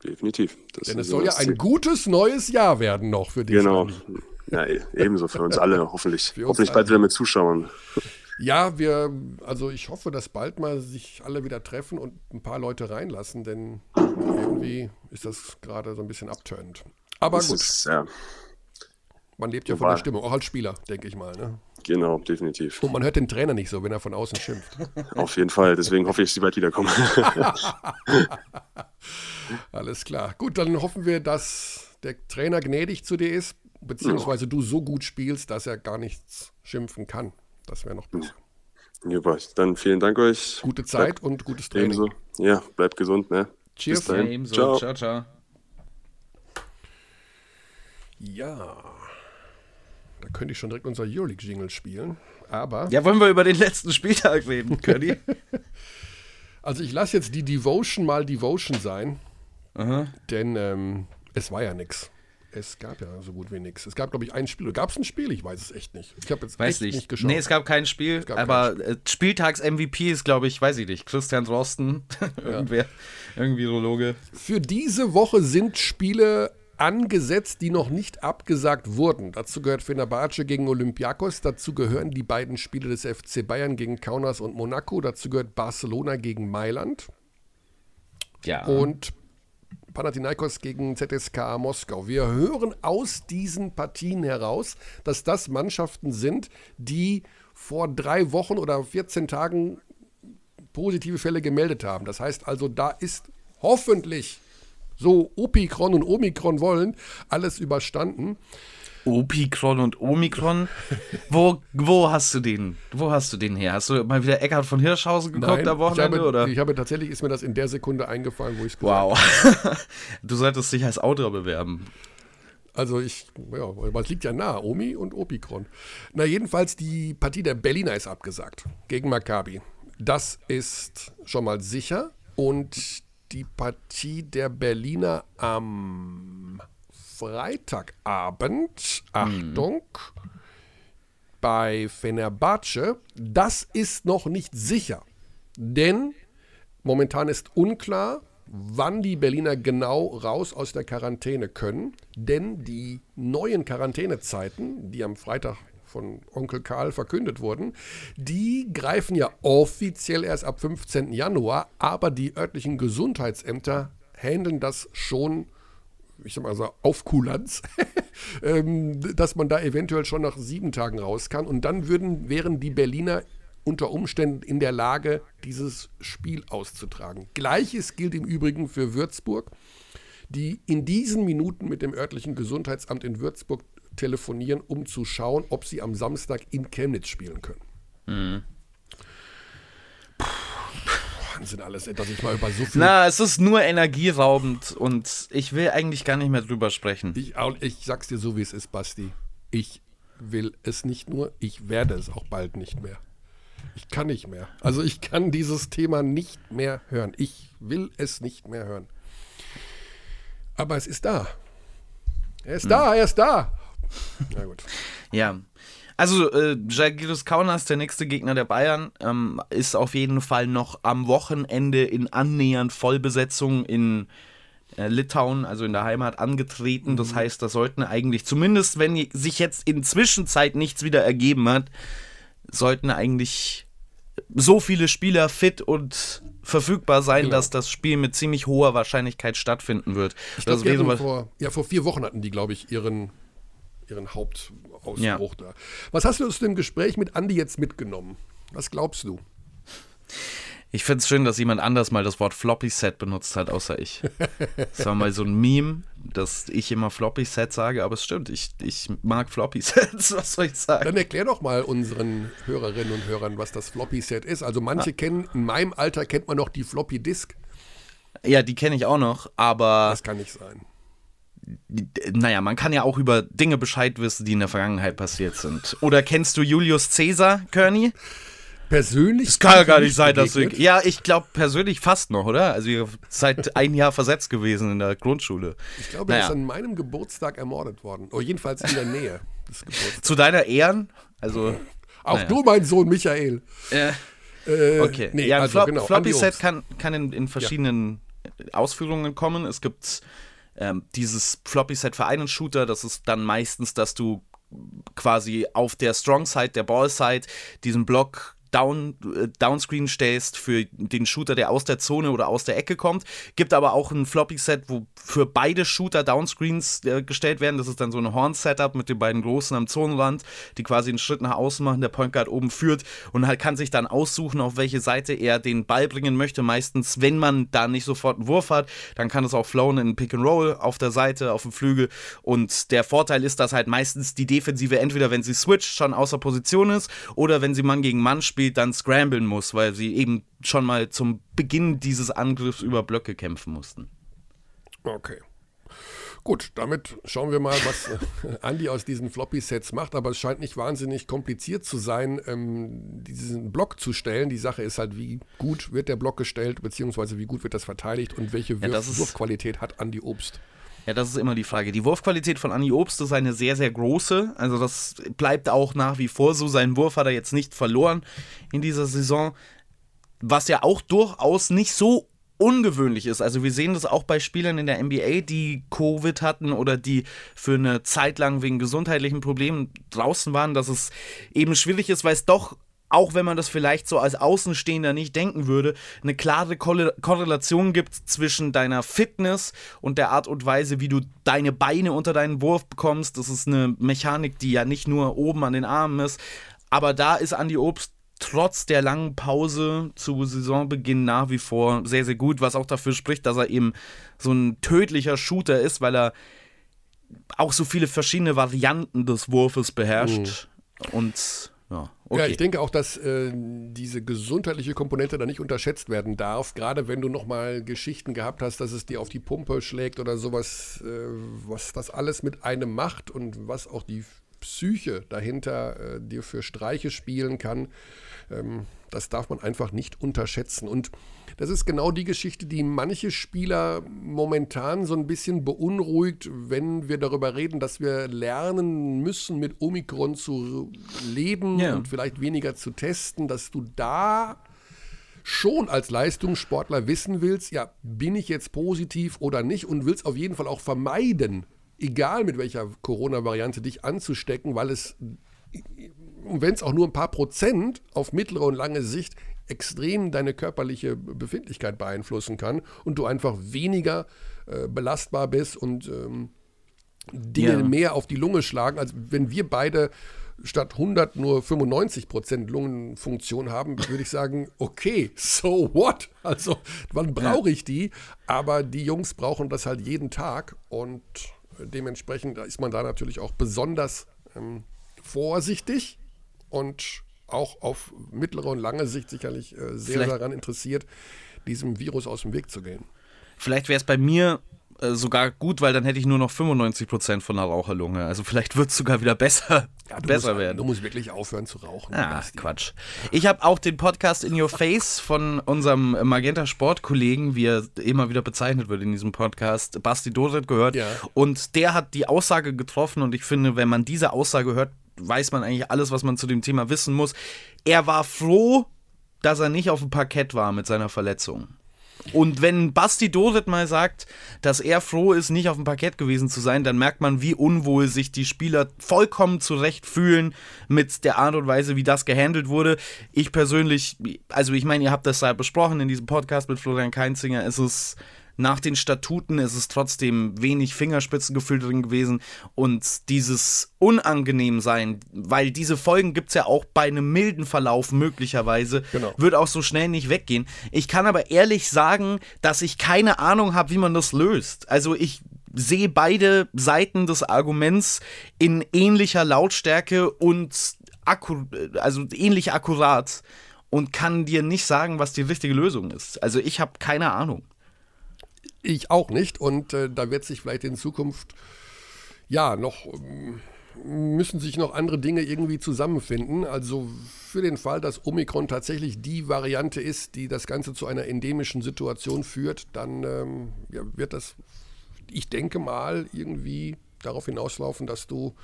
Definitiv. Das Denn es soll ja ein Ziel. gutes neues Jahr werden noch für dich. Genau. Ja, e-, ebenso für uns alle, hoffentlich. Uns hoffentlich bald alle. wieder mit Zuschauern. Ja, wir, also ich hoffe, dass bald mal sich alle wieder treffen und ein paar Leute reinlassen, denn irgendwie ist das gerade so ein bisschen abturnend. Aber das gut. Ist, ja. Man lebt ja von der Stimmung, auch als Spieler, denke ich mal. Ne? Genau, definitiv. Und man hört den Trainer nicht so, wenn er von außen schimpft. Auf jeden Fall, deswegen hoffe ich, dass sie bald wiederkommen. *laughs* Alles klar. Gut, dann hoffen wir, dass der Trainer gnädig zu dir ist, beziehungsweise ja. du so gut spielst, dass er gar nichts schimpfen kann. Das wäre noch besser. Super, dann vielen Dank euch. Gute Zeit Bleib, und gutes Training. Ebenso. Ja, bleibt gesund. Ne? Cheers. Bis dahin. ebenso. Ciao. ciao, ciao. Ja, da könnte ich schon direkt unser Euroleague-Jingle spielen. Aber. Ja, wollen wir über den letzten Spieltag reden, Curly? *laughs* also, ich lasse jetzt die Devotion mal Devotion sein. Aha. Denn ähm, es war ja nichts. Es gab ja so gut wie nichts. Es gab, glaube ich, ein Spiel. Gab es ein Spiel? Ich weiß es echt nicht. Ich habe jetzt weiß echt nicht. nicht geschaut. Nee, es gab kein Spiel. Gab aber. Äh, Spieltags-MVP ist, glaube ich, weiß ich nicht. Christian Drosten. *laughs* Irgendwer. Irgendwie Virologe. Für diese Woche sind Spiele angesetzt, die noch nicht abgesagt wurden. Dazu gehört Fenerbahce gegen Olympiakos, dazu gehören die beiden Spiele des FC Bayern gegen Kaunas und Monaco, dazu gehört Barcelona gegen Mailand. Ja. Und Panathinaikos gegen ZSKA Moskau. Wir hören aus diesen Partien heraus, dass das Mannschaften sind, die vor drei Wochen oder 14 Tagen positive Fälle gemeldet haben. Das heißt also, da ist hoffentlich, so Opikron und Omikron wollen, alles überstanden. Opikron und Omikron. *laughs* wo, wo hast du den? Wo hast du den her? Hast du mal wieder Eckhard von Hirschhausen geguckt Nein, am Wochenende? Ich habe, oder? ich habe tatsächlich, ist mir das in der Sekunde eingefallen, wo ich es Wow. *laughs* du solltest dich als Autor bewerben. Also ich, ja, es liegt ja nah, Omi und Opikron. Na, jedenfalls die Partie der Berliner ist abgesagt gegen Maccabi. Das ist schon mal sicher. Und die Partie der Berliner am Freitagabend, Achtung, mhm. bei Fenerbahce, das ist noch nicht sicher. Denn momentan ist unklar, wann die Berliner genau raus aus der Quarantäne können. Denn die neuen Quarantänezeiten, die am Freitag von Onkel Karl verkündet wurden, die greifen ja offiziell erst ab 15. Januar, aber die örtlichen Gesundheitsämter handeln das schon ich sag mal so, auf Kulanz, *laughs* ähm, dass man da eventuell schon nach sieben Tagen raus kann. Und dann würden, wären die Berliner unter Umständen in der Lage, dieses Spiel auszutragen. Gleiches gilt im Übrigen für Würzburg, die in diesen Minuten mit dem örtlichen Gesundheitsamt in Würzburg telefonieren, um zu schauen, ob sie am Samstag in Chemnitz spielen können. Mhm. Wahnsinn alles, dass ich mal über so viel. Na, es ist nur energieraubend und ich will eigentlich gar nicht mehr drüber sprechen. Ich, ich sag's dir so, wie es ist, Basti. Ich will es nicht nur, ich werde es auch bald nicht mehr. Ich kann nicht mehr. Also ich kann dieses Thema nicht mehr hören. Ich will es nicht mehr hören. Aber es ist da. Er ist hm. da, er ist da. *laughs* Na gut. ja. Also, äh, Jagiris Kaunas, der nächste Gegner der Bayern, ähm, ist auf jeden Fall noch am Wochenende in annähernd Vollbesetzung in äh, Litauen, also in der Heimat, angetreten. Das mhm. heißt, da sollten eigentlich, zumindest wenn sich jetzt in Zwischenzeit nichts wieder ergeben hat, sollten eigentlich so viele Spieler fit und verfügbar sein, genau. dass das Spiel mit ziemlich hoher Wahrscheinlichkeit stattfinden wird. Ich glaub, wäre vor, ja, vor vier Wochen hatten die, glaube ich, ihren, ihren Hauptausbruch ja. da. Was hast du aus dem Gespräch mit Andi jetzt mitgenommen? Was glaubst du? Ich finde es schön, dass jemand anders mal das Wort Floppy Set benutzt hat, außer ich. *laughs* Das war mal so ein Meme, dass ich immer Floppy Set sage, aber es stimmt, ich, ich mag Floppy *laughs* Sets, was soll ich sagen? Dann erklär doch mal unseren Hörerinnen und Hörern, was das Floppy Set ist. Also manche ah. kennen, in meinem Alter kennt man noch die Floppy Disk. Ja, die kenne ich auch noch, aber. Das kann nicht sein. Naja, man kann ja auch über Dinge Bescheid wissen, die in der Vergangenheit passiert sind. Oder kennst du Julius Caesar, Kearney? Persönlich? Es kann ja gar nicht sein, dass ich. Ja, ich glaube persönlich fast noch, oder? Also ihr seid ein Jahr versetzt gewesen in der Grundschule. Ich glaube, naja. er ist an meinem Geburtstag ermordet worden. Oder oh, jedenfalls in der Nähe des Geburtstags. Zu deiner Ehren? Also. Auch naja. du, mein Sohn Michael. Äh, äh, okay. Nee, ja, also, Flop, genau, Floppy Set kann, kann in, in verschiedenen ja. Ausführungen kommen. Es gibt ähm, dieses Floppy Set für einen Shooter, das ist dann meistens, dass du quasi auf der Strong Side, der Ball Side, diesen Block Down, äh, Downscreen stellst für den Shooter, der aus der Zone oder aus der Ecke kommt. Gibt aber auch ein Floppy-Set, wo für beide Shooter Downscreens äh, gestellt werden. Das ist dann so ein Horn-Setup mit den beiden Großen am Zonenrand, die quasi einen Schritt nach außen machen, der Point Guard oben führt und halt kann sich dann aussuchen, auf welche Seite er den Ball bringen möchte. Meistens, wenn man da nicht sofort einen Wurf hat, dann kann es auch flown in Pick and Roll auf der Seite, auf dem Flügel. Und der Vorteil ist, dass halt meistens die Defensive entweder, wenn sie switcht, schon außer Position ist oder wenn sie Mann gegen Mann spielt, spielt, dann scramblen muss, weil sie eben schon mal zum Beginn dieses Angriffs über Blöcke kämpfen mussten. Okay. Gut, damit schauen wir mal, was äh, *laughs* Andy aus diesen Floppy-Sets macht. Aber es scheint nicht wahnsinnig kompliziert zu sein, ähm, diesen Block zu stellen. Die Sache ist halt, wie gut wird der Block gestellt, beziehungsweise wie gut wird das verteidigt und welche ja, Wurfqualität hat Andy Obst. Ja, das ist immer die Frage. Die Wurfqualität von Anni Obst ist eine sehr, sehr große. Also das bleibt auch nach wie vor so. Seinen Wurf hat er jetzt nicht verloren in dieser Saison. Was ja auch durchaus nicht so ungewöhnlich ist. Also wir sehen das auch bei Spielern in der NBA, die Covid hatten oder die für eine Zeit lang wegen gesundheitlichen Problemen draußen waren, dass es eben schwierig ist, weil es doch auch wenn man das vielleicht so als Außenstehender nicht denken würde, eine klare Korrelation gibt zwischen deiner Fitness und der Art und Weise, wie du deine Beine unter deinen Wurf bekommst. Das ist eine Mechanik, die ja nicht nur oben an den Armen ist. Aber da ist Andy Obst trotz der langen Pause zu Saisonbeginn nach wie vor sehr, sehr gut, was auch dafür spricht, dass er eben so ein tödlicher Shooter ist, weil er auch so viele verschiedene Varianten des Wurfes beherrscht. Mhm. Und ja, okay. ja, ich denke auch, dass äh, diese gesundheitliche Komponente da nicht unterschätzt werden darf. Gerade wenn du nochmal Geschichten gehabt hast, dass es dir auf die Pumpe schlägt oder sowas, äh, was das alles mit einem macht und was auch die Psyche dahinter äh, dir für Streiche spielen kann. Ähm, das darf man einfach nicht unterschätzen. Und das ist genau die Geschichte, die manche Spieler momentan so ein bisschen beunruhigt, wenn wir darüber reden, dass wir lernen müssen, mit Omikron zu leben ja. und vielleicht weniger zu testen, dass du da schon als Leistungssportler wissen willst, ja, bin ich jetzt positiv oder nicht und willst auf jeden Fall auch vermeiden, egal mit welcher Corona-Variante dich anzustecken, weil es wenn es auch nur ein paar Prozent auf mittlere und lange Sicht extrem deine körperliche Befindlichkeit beeinflussen kann und du einfach weniger äh, belastbar bist und ähm, Dinge ja. mehr auf die Lunge schlagen, als wenn wir beide statt 100 nur 95 Prozent Lungenfunktion haben, würde ich sagen, okay, so what? Also, wann brauche ich die? Aber die Jungs brauchen das halt jeden Tag und dementsprechend ist man da natürlich auch besonders ähm, vorsichtig und auch auf mittlere und lange Sicht sicherlich äh, sehr Vielleicht daran interessiert, diesem Virus aus dem Weg zu gehen. Vielleicht wäre es bei mir äh, sogar gut, weil dann hätte ich nur noch 95% von der Raucherlunge. Also vielleicht wird es sogar wieder besser, ja, besser musst, werden. Du musst wirklich aufhören zu rauchen. Ah, Quatsch. Ich habe auch den Podcast In Your Face von unserem Magenta Sport-Kollegen, wie er immer wieder bezeichnet wird in diesem Podcast, Basti Doret gehört. Ja. Und der hat die Aussage getroffen und ich finde, wenn man diese Aussage hört, weiß man eigentlich alles, was man zu dem Thema wissen muss. Er war froh, dass er nicht auf dem Parkett war mit seiner Verletzung. Und wenn Basti Dorit mal sagt, dass er froh ist, nicht auf dem Parkett gewesen zu sein, dann merkt man, wie unwohl sich die Spieler vollkommen zurecht fühlen mit der Art und Weise, wie das gehandelt wurde. Ich persönlich, also ich meine, ihr habt das ja besprochen in diesem Podcast mit Florian Keinzinger, es ist nach den Statuten ist es trotzdem wenig Fingerspitzengefühl drin gewesen und dieses Unangenehmsein, weil diese Folgen gibt es ja auch bei einem milden Verlauf möglicherweise, genau. wird auch so schnell nicht weggehen. Ich kann aber ehrlich sagen, dass ich keine Ahnung habe, wie man das löst. Also ich sehe beide Seiten des Arguments in ähnlicher Lautstärke und akkur also ähnlich akkurat und kann dir nicht sagen, was die richtige Lösung ist. Also ich habe keine Ahnung. Ich auch nicht. Und äh, da wird sich vielleicht in Zukunft ja noch ähm, müssen sich noch andere Dinge irgendwie zusammenfinden. Also für den Fall, dass Omikron tatsächlich die Variante ist, die das Ganze zu einer endemischen Situation führt, dann ähm, ja, wird das, ich denke mal, irgendwie darauf hinauslaufen, dass du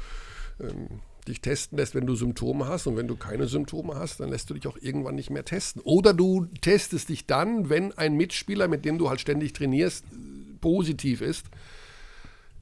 ähm, dich testen lässt, wenn du Symptome hast. Und wenn du keine Symptome hast, dann lässt du dich auch irgendwann nicht mehr testen. Oder du testest dich dann, wenn ein Mitspieler, mit dem du halt ständig trainierst, positiv ist.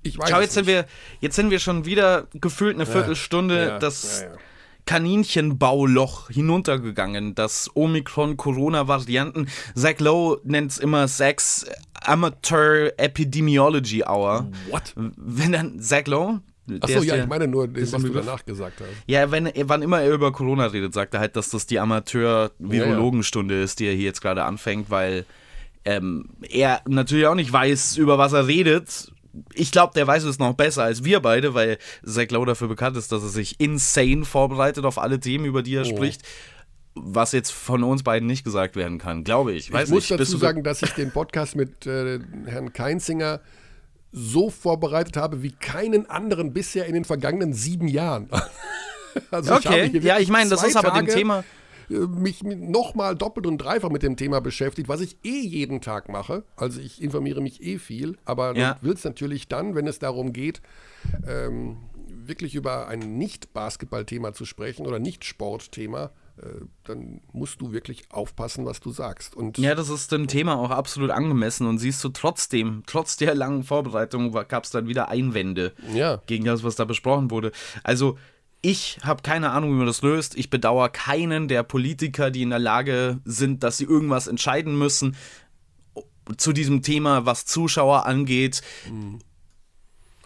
Ich weiß Schau, jetzt sind, wir, jetzt sind wir schon wieder gefühlt eine Viertelstunde ja, ja, das ja, Kaninchenbauloch hinuntergegangen. Das Omikron-Corona-Varianten. Zach Lowe nennt es immer Zach's Amateur Epidemiology Hour. What? Wenn dann Zach Lowe, Achso, ja, ich meine nur, was du danach gesagt hast. Ja, wenn, wann immer er über Corona redet, sagt er halt, dass das die Amateur-Virologenstunde ja, ja. ist, die er hier jetzt gerade anfängt, weil ähm, er natürlich auch nicht weiß, über was er redet. Ich glaube, der weiß es noch besser als wir beide, weil Zach Lowe dafür bekannt ist, dass er sich insane vorbereitet auf alle Themen, über die er oh. spricht was jetzt von uns beiden nicht gesagt werden kann, glaube ich. Weiß ich muss nicht. dazu sagen, dass ich den Podcast mit äh, Herrn Keinzinger so vorbereitet habe wie keinen anderen bisher in den vergangenen sieben Jahren. *laughs* also okay, ich ja, ich meine, das ist aber Tage dem Thema äh, mich nochmal doppelt und dreifach mit dem Thema beschäftigt, was ich eh jeden Tag mache. Also ich informiere mich eh viel, aber ja. du willst natürlich dann, wenn es darum geht, ähm, wirklich über ein Nicht-Basketball-Thema zu sprechen oder Nicht-Sport-Thema, dann musst du wirklich aufpassen, was du sagst. Und ja, das ist dem Thema auch absolut angemessen und siehst du trotzdem, trotz der langen Vorbereitung gab es dann wieder Einwände ja. gegen das, was da besprochen wurde. Also ich habe keine Ahnung, wie man das löst. Ich bedauere keinen der Politiker, die in der Lage sind, dass sie irgendwas entscheiden müssen zu diesem Thema, was Zuschauer angeht. Mhm.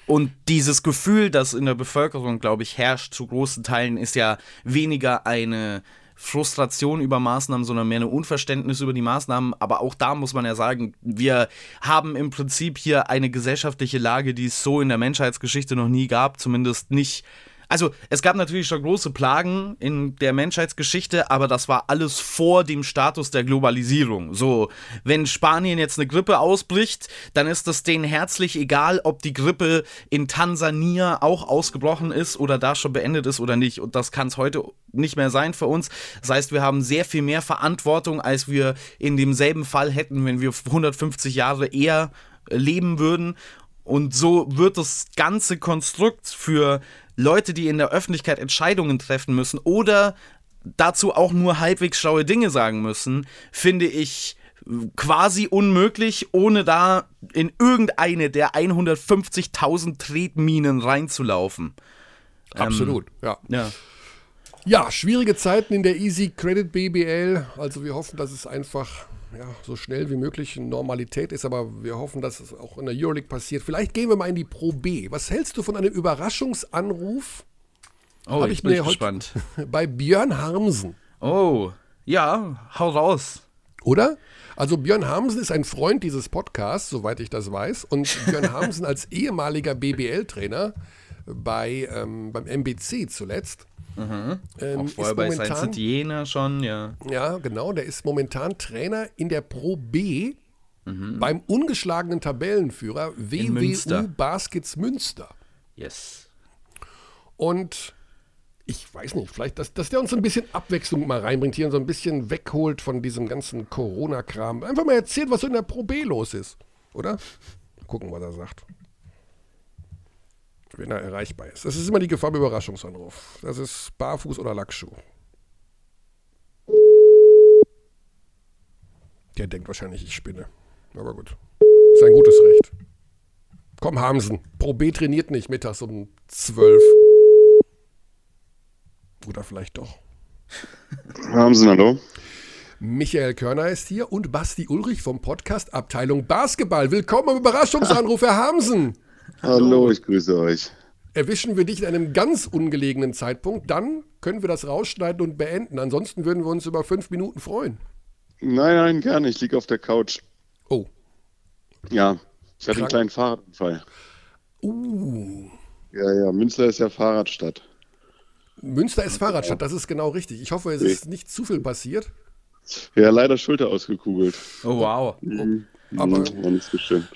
Und dieses Gefühl, das in der Bevölkerung, glaube ich, herrscht zu großen Teilen, ist ja weniger eine Frustration über Maßnahmen, sondern mehr ein Unverständnis über die Maßnahmen. Aber auch da muss man ja sagen, wir haben im Prinzip hier eine gesellschaftliche Lage, die es so in der Menschheitsgeschichte noch nie gab, zumindest nicht also es gab natürlich schon große Plagen in der Menschheitsgeschichte, aber das war alles vor dem Status der Globalisierung. So, wenn Spanien jetzt eine Grippe ausbricht, dann ist es denen herzlich egal, ob die Grippe in Tansania auch ausgebrochen ist oder da schon beendet ist oder nicht. Und das kann es heute nicht mehr sein für uns. Das heißt, wir haben sehr viel mehr Verantwortung, als wir in demselben Fall hätten, wenn wir 150 Jahre eher leben würden. Und so wird das ganze Konstrukt für Leute, die in der Öffentlichkeit Entscheidungen treffen müssen oder dazu auch nur halbwegs schlaue Dinge sagen müssen, finde ich quasi unmöglich, ohne da in irgendeine der 150.000 Tretminen reinzulaufen. Absolut, ähm, ja. ja. Ja, schwierige Zeiten in der Easy Credit BBL. Also wir hoffen, dass es einfach ja, so schnell wie möglich Normalität ist, aber wir hoffen, dass es auch in der Euroleague passiert. Vielleicht gehen wir mal in die Pro B. Was hältst du von einem Überraschungsanruf? Oh, Hab ich, ich bin gespannt. *laughs* Bei Björn Harmsen. Oh, ja, hau raus. Oder? Also Björn Harmsen ist ein Freund dieses Podcasts, soweit ich das weiß. Und Björn *laughs* Harmsen als ehemaliger BBL-Trainer bei, ähm, beim MBC zuletzt. Mhm. Ähm, Auch vorher bei Saint Jena schon, ja. Ja, genau. Der ist momentan Trainer in der Pro B mhm. beim ungeschlagenen Tabellenführer WWU Baskets Münster. Yes. Und ich weiß nicht, vielleicht, dass, dass der uns ein bisschen Abwechslung mal reinbringt hier und so ein bisschen wegholt von diesem ganzen Corona-Kram. Einfach mal erzählt, was so in der Pro B los ist, oder? Gucken, was er sagt. Wenn er erreichbar ist. Das ist immer die Gefahr beim Überraschungsanruf. Das ist Barfuß oder Lackschuh. Der denkt wahrscheinlich, ich spinne. Aber gut. Ist ein gutes Recht. Komm, Hamsen. Pro B trainiert nicht mittags um 12. Oder vielleicht doch. Hamsen, hallo. Michael Körner ist hier und Basti Ulrich vom Podcast Abteilung Basketball. Willkommen am Überraschungsanruf, Herr Hamsen. Hallo, ich grüße euch. Erwischen wir dich in einem ganz ungelegenen Zeitpunkt, dann können wir das rausschneiden und beenden. Ansonsten würden wir uns über fünf Minuten freuen. Nein, nein, gerne. Ich liege auf der Couch. Oh. Ja, ich hatte einen kleinen Fahrradunfall. Uh. Ja, ja, Münster ist ja Fahrradstadt. Münster ist Fahrradstadt, das ist genau richtig. Ich hoffe, es ist nicht zu viel passiert. Ja, leider Schulter ausgekugelt. Oh, wow. Mhm. Aber war nicht so schön.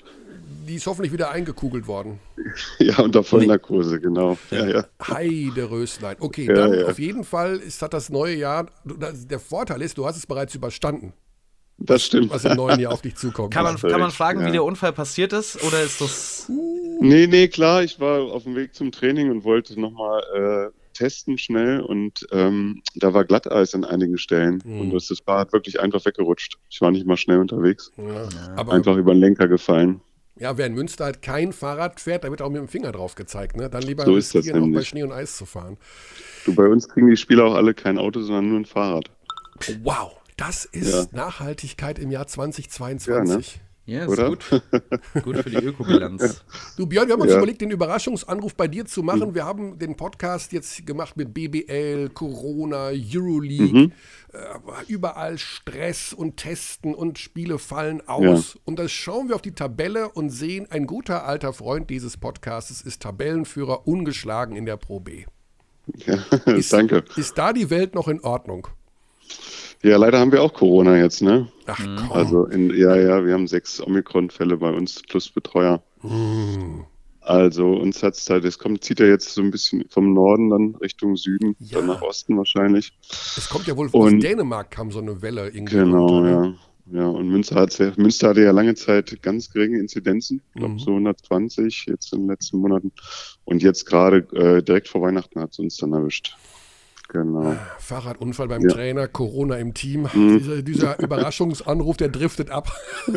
Die ist hoffentlich wieder eingekugelt worden. *laughs* Ja, unter Vollnarkose, genau. Ja, ja. Heide Röslein. Okay, ja, dann ja. auf jeden Fall ist, hat das neue Jahr, der Vorteil ist, du hast es bereits überstanden. Das stimmt. Was im neuen Jahr auf dich *laughs* zukommt. Kann man, kann man fragen, ja. wie der Unfall passiert ist? Oder ist das. Nee, nee, klar. Ich war auf dem Weg zum Training und wollte nochmal äh, testen schnell und ähm, da war Glatteis an einigen Stellen mhm. und das, das Fahrrad wirklich einfach weggerutscht. Ich war nicht mal schnell unterwegs. Ja. einfach über den Lenker gefallen. Ja, wer in Münster halt kein Fahrrad fährt, da wird auch mit dem Finger drauf gezeigt. Ne? Dann lieber so riskieren, auch bei Schnee und Eis zu fahren. Du, bei uns kriegen die Spieler auch alle kein Auto, sondern nur ein Fahrrad. Wow, das ist ja. Nachhaltigkeit im Jahr 2022. Ja, ne? Ja, ist Oder? gut. gut für die Ökobilanz. Du Björn, wir haben uns ja. überlegt, den Überraschungsanruf bei dir zu machen. Mhm. Wir haben den Podcast jetzt gemacht mit BBL, Corona, Euroleague. Mhm. Äh, überall Stress und Testen und Spiele fallen aus. Ja. Und dann schauen wir auf die Tabelle und sehen, ein guter alter Freund dieses Podcasts ist Tabellenführer ungeschlagen in der Pro B. Ja, *laughs* ist, danke. Ist da die Welt noch in Ordnung? Ja, leider haben wir auch Corona jetzt, ne? Ach komm. Also, in, ja, ja, wir haben sechs Omikron-Fälle bei uns plus Betreuer. Mm. Also uns hat es halt, es kommt, zieht ja jetzt so ein bisschen vom Norden dann Richtung Süden, ja. dann nach Osten wahrscheinlich. Es kommt ja wohl und, aus Dänemark kam so eine Welle irgendwie. Genau, runter, ne? ja. Ja, und Münster, hat, Münster hatte ja lange Zeit ganz geringe Inzidenzen, ich glaube mhm. so 120 jetzt in den letzten Monaten. Und jetzt gerade äh, direkt vor Weihnachten hat es uns dann erwischt. Genau. Fahrradunfall beim ja. Trainer, Corona im Team. Mhm. *laughs* Dieser, dieser Überraschungsanruf, der driftet ab. *laughs*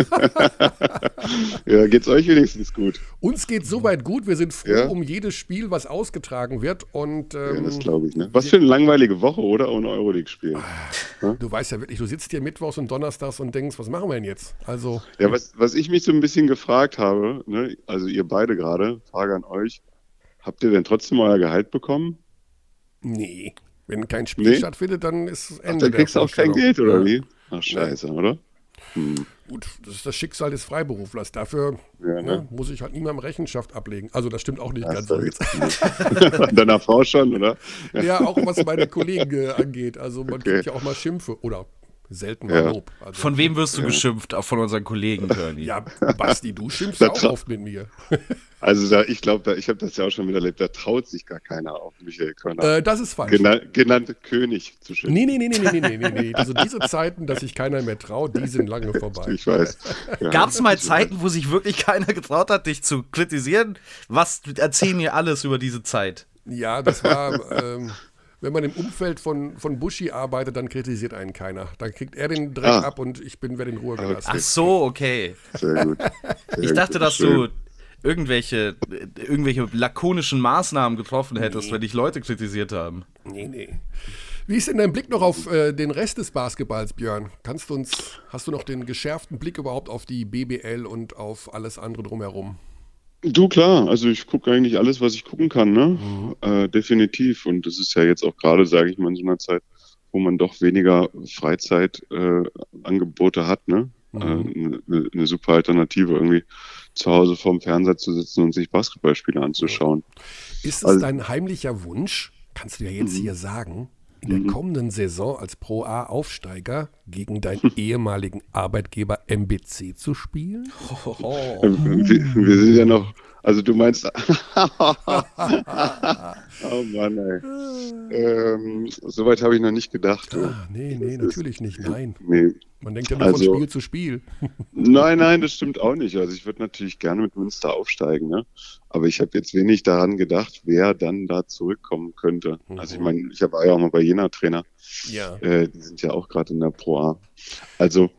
ja, geht's euch wenigstens gut? Uns geht soweit gut. Wir sind froh ja. um jedes Spiel, was ausgetragen wird. Und, ähm, ja, das glaube ich. Ne? Was für eine langweilige Woche, oder? Ohne Euroleague-Spiel. Ah, du weißt ja wirklich, du sitzt hier mittwochs und donnerstags und denkst, was machen wir denn jetzt? Also. Ja, was, was ich mich so ein bisschen gefragt habe, ne? also ihr beide gerade, Frage an euch, habt ihr denn trotzdem euer Gehalt bekommen? Nee. Wenn kein Spiel nee. stattfindet, dann ist es Ende. Ach, dann kriegst du auch kein Geld, oder wie? Ach, scheiße, ja. oder? Hm. Gut, das ist das Schicksal des Freiberuflers. Dafür ja, ne? Ne, muss ich halt niemandem Rechenschaft ablegen. Also das stimmt auch nicht das ganz so jetzt. *laughs* Deiner Frau schon, oder? Ja, auch was meine Kollegen äh, angeht. Also man okay. kriegt ja auch mal Schimpfe oder selten mal Lob. Also, von wem wirst du geschimpft? Auch von unseren Kollegen, *laughs* Bernie. ja, Basti, du schimpfst ja auch oft mit mir. *laughs* Also da, ich glaube, ich habe das ja auch schon miterlebt, da traut sich gar keiner auf Michael Körner. Äh, das ist falsch. Gena genannte König zu schützen. Nee, nee, nee, nee, nee, nee, nee, nee. *laughs* Also diese Zeiten, dass sich keiner mehr traut, die sind lange vorbei. Ich weiß. Ja. Gab es mal Zeiten, wo sich wirklich keiner getraut hat, dich zu kritisieren? Was erzählen mir alles über diese Zeit? Ja, das war... Ähm, wenn man im Umfeld von, von Bushi arbeitet, dann kritisiert einen keiner. Dann kriegt er den Dreck ah. ab und ich bin werde in Ruhe gelassen. Ach so, okay. Sehr gut. *laughs* Sehr ich dachte, dass du irgendwelche, irgendwelche lakonischen Maßnahmen getroffen hättest, nee. wenn dich Leute kritisiert haben. Nee, nee. Wie ist denn dein Blick noch auf äh, den Rest des Basketballs, Björn? Kannst du uns, hast du noch den geschärften Blick überhaupt auf die BBL und auf alles andere drumherum? Du klar, also ich gucke eigentlich alles, was ich gucken kann, ne? Mhm. Äh, definitiv. Und das ist ja jetzt auch gerade, sage ich mal, in so einer Zeit, wo man doch weniger Freizeitangebote äh, hat, ne? Mhm. Äh, eine, eine, super Alternative, irgendwie zu Hause vorm Fernseher zu sitzen und sich Basketballspiele anzuschauen. Ist es also, dein heimlicher Wunsch, kannst du ja jetzt mhm. hier sagen, in der mhm. kommenden Saison als Pro A-Aufsteiger gegen deinen *laughs* ehemaligen Arbeitgeber MBC zu spielen? Wir, wir, sind ja noch also du meinst. *laughs* oh Mann, ey. Ähm, Soweit habe ich noch nicht gedacht. Ah, nee, nee, das natürlich ist, nicht. Nein. Nee. Man denkt ja nur also, von Spiel zu Spiel. *laughs* nein, nein, das stimmt auch nicht. Also ich würde natürlich gerne mit Münster aufsteigen, ne? Aber ich habe jetzt wenig daran gedacht, wer dann da zurückkommen könnte. Mhm. Also ich meine, ich war ja auch mal bei Jena Trainer. Ja. Äh, die sind ja auch gerade in der Pro A. Also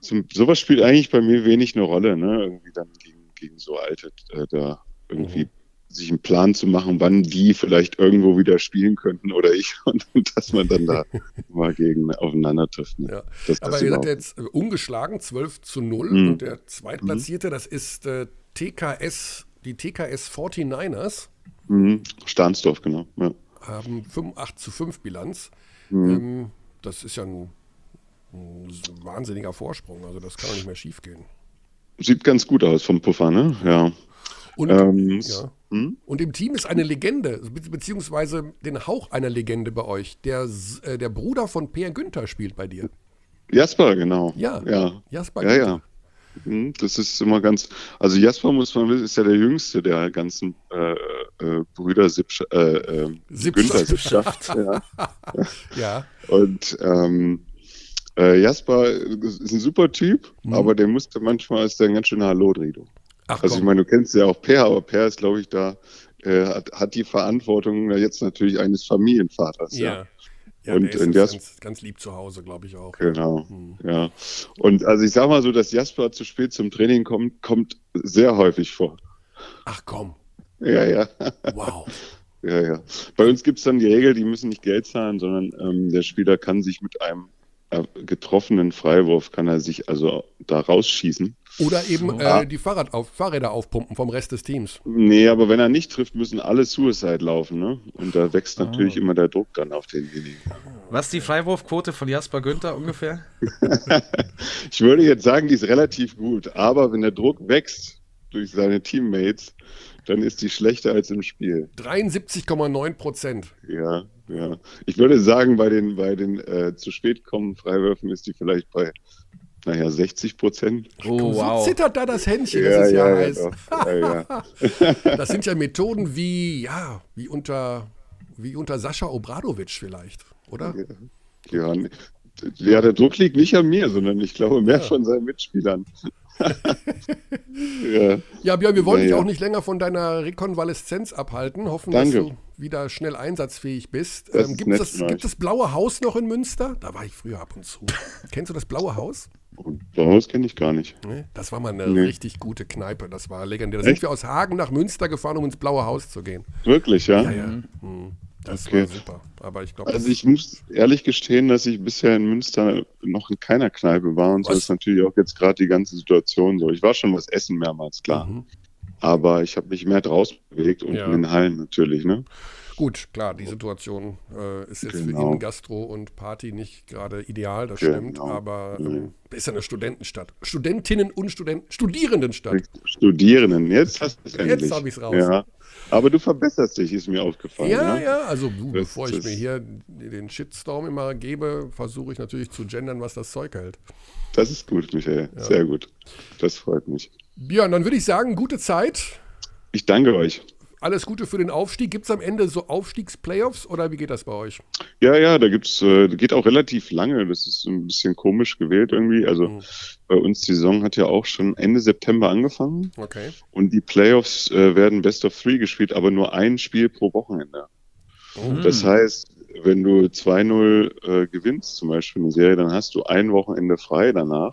zum, sowas spielt eigentlich bei mir wenig eine Rolle, ne? Irgendwie dann gegen gegen so alte, äh, da irgendwie mhm. sich einen Plan zu machen, wann die vielleicht irgendwo wieder spielen könnten oder ich und, *laughs* und dass man dann da *laughs* mal gegen aufeinander trifft. Ne? Ja. Das, Aber ihr seid jetzt äh, ungeschlagen, 12 zu 0 mhm. und der Zweitplatzierte, mhm. das ist äh, TKS, die TKS 49ers. Mhm. Stahnsdorf, genau. Ja. Haben 8 zu 5 Bilanz. Mhm. Ähm, das ist ja ein, ein wahnsinniger Vorsprung, also das kann doch nicht mehr schief gehen. Sieht ganz gut aus vom Puffer, ne? Ja. Und, ähm, ja. Hm? und im Team ist eine Legende, beziehungsweise den Hauch einer Legende bei euch. Der, äh, der Bruder von Per Günther spielt bei dir. Jasper, genau. Ja, ja. Jasper ja, Günther. ja. Hm, das ist immer ganz, also Jasper muss man wissen, ist ja der jüngste der ganzen äh, äh, Brüder Sippsch, äh, äh, Günther Sippschaft. *laughs* ja. ja. Und ähm, äh, Jasper ist ein super Typ, mhm. aber der musste manchmal ist der ein ganz schöner Hallo-Drido. Also ich meine, du kennst ja auch Per, aber Per ist, glaube ich, da, äh, hat, hat die Verantwortung jetzt natürlich eines Familienvaters. Ja. ja. Ja, und, der ist ganz, ganz, lieb zu Hause, glaube ich auch. Genau, hm. ja. Und also ich sage mal so, dass Jasper zu spät zum Training kommt, kommt sehr häufig vor. Ach komm. Ja, ja. Wow. *laughs* ja, ja. Bei uns gibt es dann die Regel, die müssen nicht Geld zahlen, sondern ähm, der Spieler kann sich mit einem getroffenen Freiwurf kann er sich also da rausschießen. Oder eben äh, die Fahrrad auf, Fahrräder aufpumpen vom Rest des Teams. Nee, aber wenn er nicht trifft, müssen alle Suicide laufen. Ne? Und da wächst ah. natürlich immer der Druck dann auf denjenigen. Was ist die Freiwurfquote von Jasper Günther ungefähr? *laughs* ich würde jetzt sagen, die ist relativ gut. Aber wenn der Druck wächst durch seine Teammates, dann ist die schlechter als im Spiel. 73,9 Prozent. Ja, ja. Ich würde sagen, bei den, bei den äh, zu spät kommenden Freiwürfen ist die vielleicht bei, naja, 60 Prozent. Oh, wow. So zittert da das Händchen, ja, das ist ja, ja heiß. Ja, *laughs* das sind ja Methoden wie, ja, wie unter, wie unter Sascha Obradovic vielleicht, oder? Ja, ja, der Druck liegt nicht an mir, sondern ich glaube mehr von seinen Mitspielern. Ja. ja, Björn, wir wollen ja, dich auch nicht länger von deiner Rekonvaleszenz abhalten. Hoffen, Danke. dass du wieder schnell einsatzfähig bist. Ähm, gibt, es das, gibt das Blaue Haus noch in Münster? Da war ich früher ab und zu. Kennst du das Blaue Haus? Blaue Haus kenne ich gar nicht. Nee, das war mal eine nee. richtig gute Kneipe. Das war legendär. Da sind wir aus Hagen nach Münster gefahren, um ins Blaue Haus zu gehen. Wirklich, ja? Ja, ja. Mhm. Das okay. war super. Aber ich glaube. Also ich muss ehrlich gestehen, dass ich bisher in Münster noch in keiner Kneipe war und was? so ist natürlich auch jetzt gerade die ganze Situation so. Ich war schon was essen mehrmals, klar. Mhm. Aber ich habe mich mehr draußen bewegt und ja. in den Hallen natürlich, ne? Gut, klar, die Situation äh, ist jetzt genau. für ihn Gastro und Party nicht gerade ideal, das genau. stimmt, aber ähm, ist ja eine Studentenstadt. Studentinnen und Studenten, Studierendenstadt. Studierenden, jetzt hast du es endlich. Jetzt habe ich es raus. Ja. Aber du verbesserst dich, ist mir aufgefallen. Ja, ja, ja also du, bevor ich mir hier den Shitstorm immer gebe, versuche ich natürlich zu gendern, was das Zeug hält. Das ist gut, Michael. Ja. Sehr gut. Das freut mich. Björn, dann würde ich sagen, gute Zeit. Ich danke euch alles Gute für den Aufstieg. Gibt es am Ende so Aufstiegsplayoffs oder wie geht das bei euch? Ja, ja, da gibt's, äh, geht auch relativ lange. Das ist ein bisschen komisch gewählt irgendwie. Also mhm. bei uns die Saison hat ja auch schon Ende September angefangen. Okay. Und die Playoffs äh, werden Best of Three gespielt, aber nur ein Spiel pro Wochenende. Mhm. Das heißt, wenn du 2-0 äh, gewinnst, zum Beispiel eine Serie, dann hast du ein Wochenende frei danach.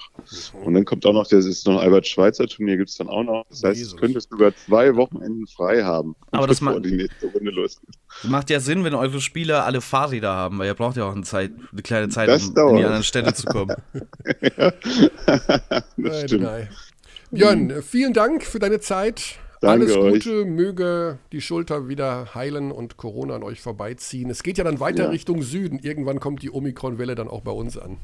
Mhm. Und dann kommt auch noch, das ist noch Albert Schweitzer Turnier, gibt es dann auch noch. Das heißt, Jesus. du könntest sogar zwei Wochenenden frei haben. Aber das macht, die nächste Runde losgeht. macht ja Sinn, wenn eure Spieler alle Fahrräder haben, weil ihr braucht ja auch eine, Zeit, eine kleine Zeit, das um dauert. in die anderen Städte zu kommen. *laughs* ja. *laughs* das nein, stimmt. Nein. Björn, vielen Dank für deine Zeit. Danke Alles Gute, euch. möge die Schulter wieder heilen und Corona an euch vorbeiziehen. Es geht ja dann weiter ja. Richtung Süden. Irgendwann kommt die Omikron-Welle dann auch bei uns an.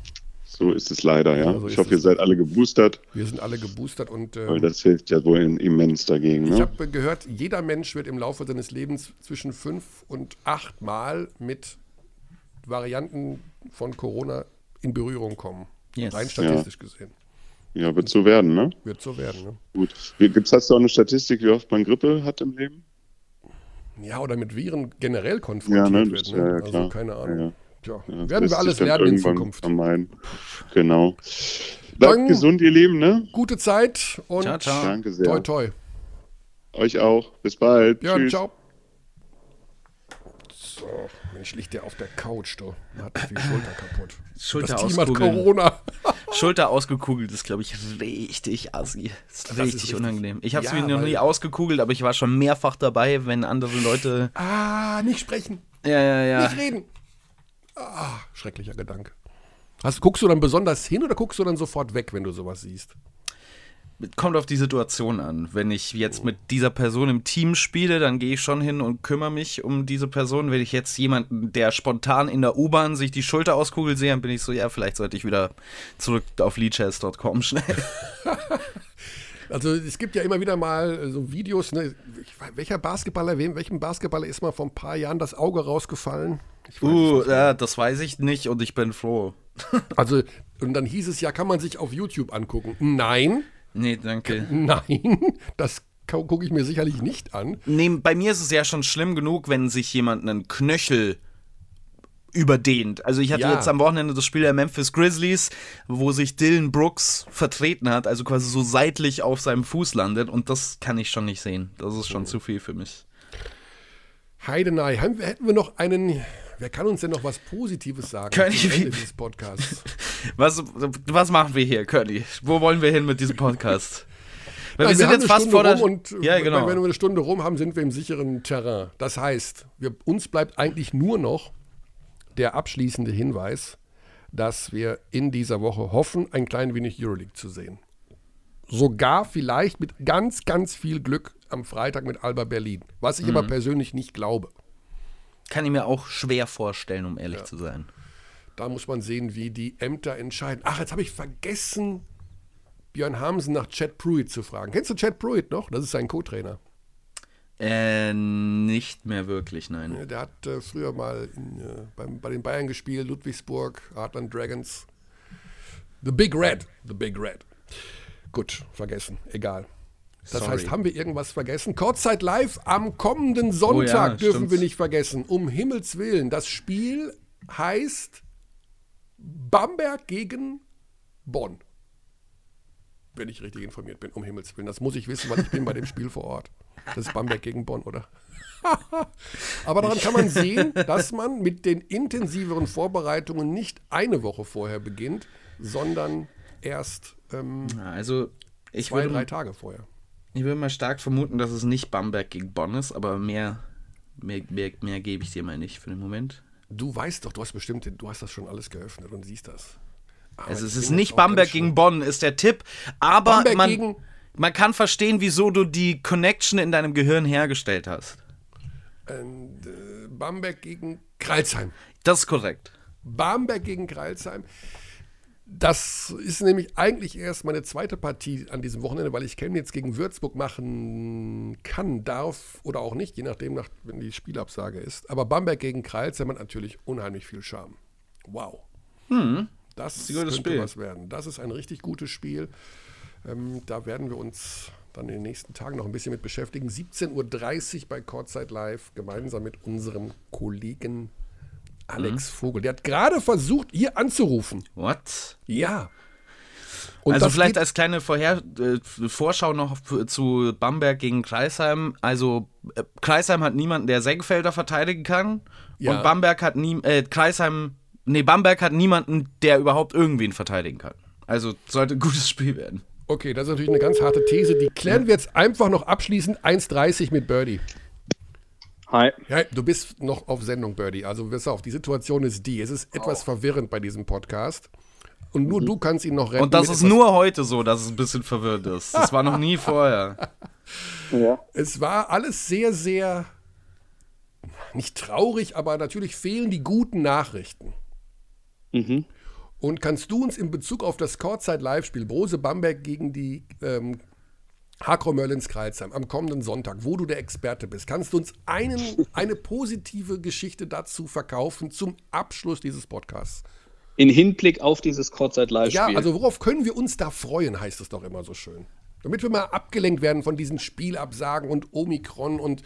So ist es leider, ja. ja so ich hoffe, ihr seid alle geboostert. Wir sind alle geboostert und. Äh, Weil das hilft ja wohl immens dagegen. Ne? Ich habe gehört, jeder Mensch wird im Laufe seines Lebens zwischen fünf und acht Mal mit Varianten von Corona in Berührung kommen. Yes. Rein statistisch ja. gesehen. Ja, wird so werden, ne? Wird so werden, ne? Gut. Gibt's, hast du auch eine Statistik, wie oft man Grippe hat im Leben? Ja, oder mit Viren generell konfrontiert ja, ne? wird, ne? Ja, ja, also klar. keine Ahnung. Ja, Tja, ja, werden wir alles lernen in Zukunft. Vermeiden. Genau. Bleibt gesund, ihr Lieben, ne? Gute Zeit und ciao, ciao. Danke sehr. toi toi. Euch auch. Bis bald. Ja, Tschüss. ciao. So, Mensch, liegt der auf der Couch, du. Hat die Schulter kaputt. Schulter das Team hat Corona. *laughs* Schulter ausgekugelt ist, glaube ich, richtig assi. Ist richtig ist unangenehm. Ich habe es ja, mir noch nie ausgekugelt, aber ich war schon mehrfach dabei, wenn andere Leute. Ah, nicht sprechen. Ja, ja, ja. Nicht reden. Ah, schrecklicher Gedanke. Hast, guckst du dann besonders hin oder guckst du dann sofort weg, wenn du sowas siehst? Kommt auf die Situation an. Wenn ich jetzt mit dieser Person im Team spiele, dann gehe ich schon hin und kümmere mich um diese Person. Wenn ich jetzt jemanden, der spontan in der U-Bahn sich die Schulter auskugelt sehe, dann bin ich so, ja, vielleicht sollte ich wieder zurück auf leadchess.com schnell. *laughs* Also es gibt ja immer wieder mal so Videos, ne? welcher Basketballer, wem, welchem Basketballer ist mal vor ein paar Jahren das Auge rausgefallen? uh, ja, das weiß ich nicht und ich bin froh. *laughs* also, und dann hieß es ja, kann man sich auf YouTube angucken. Nein, Nee, danke. *laughs* Nein, das gucke ich mir sicherlich nicht an. Nee, bei mir ist es ja schon schlimm genug, wenn sich jemand einen Knöchel überdehnt. Also ich hatte ja. jetzt am Wochenende das Spiel der Memphis Grizzlies, wo sich Dylan Brooks vertreten hat, also quasi so seitlich auf seinem Fuß landet und das kann ich schon nicht sehen. Das ist schon oh. zu viel für mich. Heidenei, hätten wir noch einen Wer kann uns denn noch was Positives sagen zum Ende dieses Podcasts? *laughs* was, was machen wir hier, Curly? Wo wollen wir hin mit diesem Podcast? Weil Nein, wir sind wir jetzt fast vor der. Und ja, genau. Wenn wir eine Stunde rum haben, sind wir im sicheren Terrain. Das heißt, wir, uns bleibt eigentlich nur noch der abschließende Hinweis, dass wir in dieser Woche hoffen, ein klein wenig Euroleague zu sehen. Sogar vielleicht mit ganz, ganz viel Glück am Freitag mit Alba Berlin. Was ich mhm. aber persönlich nicht glaube. Kann ich mir auch schwer vorstellen, um ehrlich ja. zu sein. Da muss man sehen, wie die Ämter entscheiden. Ach, jetzt habe ich vergessen, Björn Hamsen nach Chad Pruitt zu fragen. Kennst du Chad Pruitt noch? Das ist sein Co-Trainer. Äh, nicht mehr wirklich, nein. Der hat äh, früher mal in, äh, beim, bei den Bayern gespielt, Ludwigsburg, Heartland Dragons. The Big Red. The Big Red. Gut, vergessen. Egal. Das Sorry. heißt, haben wir irgendwas vergessen? Kurzzeit live am kommenden Sonntag oh ja, dürfen stimmt's. wir nicht vergessen. Um Himmels Willen. Das Spiel heißt Bamberg gegen Bonn. Wenn ich richtig informiert bin, um Himmels Willen. Das muss ich wissen, weil ich bin bei dem Spiel vor Ort. Das ist Bamberg gegen Bonn, oder? *laughs* Aber daran kann man sehen, dass man mit den intensiveren Vorbereitungen nicht eine Woche vorher beginnt, sondern erst ähm, also ich zwei, würde, drei Tage vorher. Ich würde mal stark vermuten, dass es nicht Bamberg gegen Bonn ist, aber mehr, mehr, mehr, mehr gebe ich dir mal nicht für den Moment. Du weißt doch, du hast bestimmt, du hast das schon alles geöffnet und siehst das. Aber also es ist nicht Bamberg gegen Bonn, ist der Tipp. Aber man, man kann verstehen, wieso du die Connection in deinem Gehirn hergestellt hast. Und, äh, Bamberg gegen Kreilsheim. Das ist korrekt. Bamberg gegen Kreilsheim. Das ist nämlich eigentlich erst meine zweite Partie an diesem Wochenende, weil ich Chemnitz gegen Würzburg machen kann, darf oder auch nicht, je nachdem, nach, wenn die Spielabsage ist. Aber Bamberg gegen Kreils hat natürlich unheimlich viel Charme. Wow. Hm. Das, das könnte Spiel. was werden. Das ist ein richtig gutes Spiel. Ähm, da werden wir uns dann in den nächsten Tagen noch ein bisschen mit beschäftigen. 17.30 Uhr bei Kurzzeit Live, gemeinsam mit unserem Kollegen Alex mhm. Vogel. Der hat gerade versucht, hier anzurufen. What? Ja. Und also vielleicht als kleine Vorher äh, Vorschau noch zu Bamberg gegen Kreisheim. Also äh, Kreisheim hat niemanden, der Senkfelder verteidigen kann. Ja. Und Bamberg hat nie, äh, Kreisheim, nee, Bamberg hat niemanden, der überhaupt irgendwen verteidigen kann. Also sollte ein gutes Spiel werden. Okay, das ist natürlich eine ganz harte These. Die klären wir jetzt einfach noch abschließend 1,30 mit Birdie. Hi. Ja, du bist noch auf Sendung, Birdie. Also, pass auf, die Situation ist die. Es ist etwas oh. verwirrend bei diesem Podcast. Und nur mhm. du kannst ihn noch retten. Und das ist nur heute so, dass es ein bisschen verwirrt ist. Das war noch nie *laughs* vorher. Ja. Es war alles sehr, sehr nicht traurig, aber natürlich fehlen die guten Nachrichten. Mhm. Und kannst du uns in Bezug auf das Courtside-Live-Spiel Brose Bamberg gegen die ähm, Hakro Mörlins Kreilsheim am kommenden Sonntag, wo du der Experte bist, kannst du uns einen, *laughs* eine positive Geschichte dazu verkaufen zum Abschluss dieses Podcasts? In Hinblick auf dieses Courtside-Live-Spiel. Ja, also worauf können wir uns da freuen, heißt es doch immer so schön. Damit wir mal abgelenkt werden von diesen Spielabsagen und Omikron und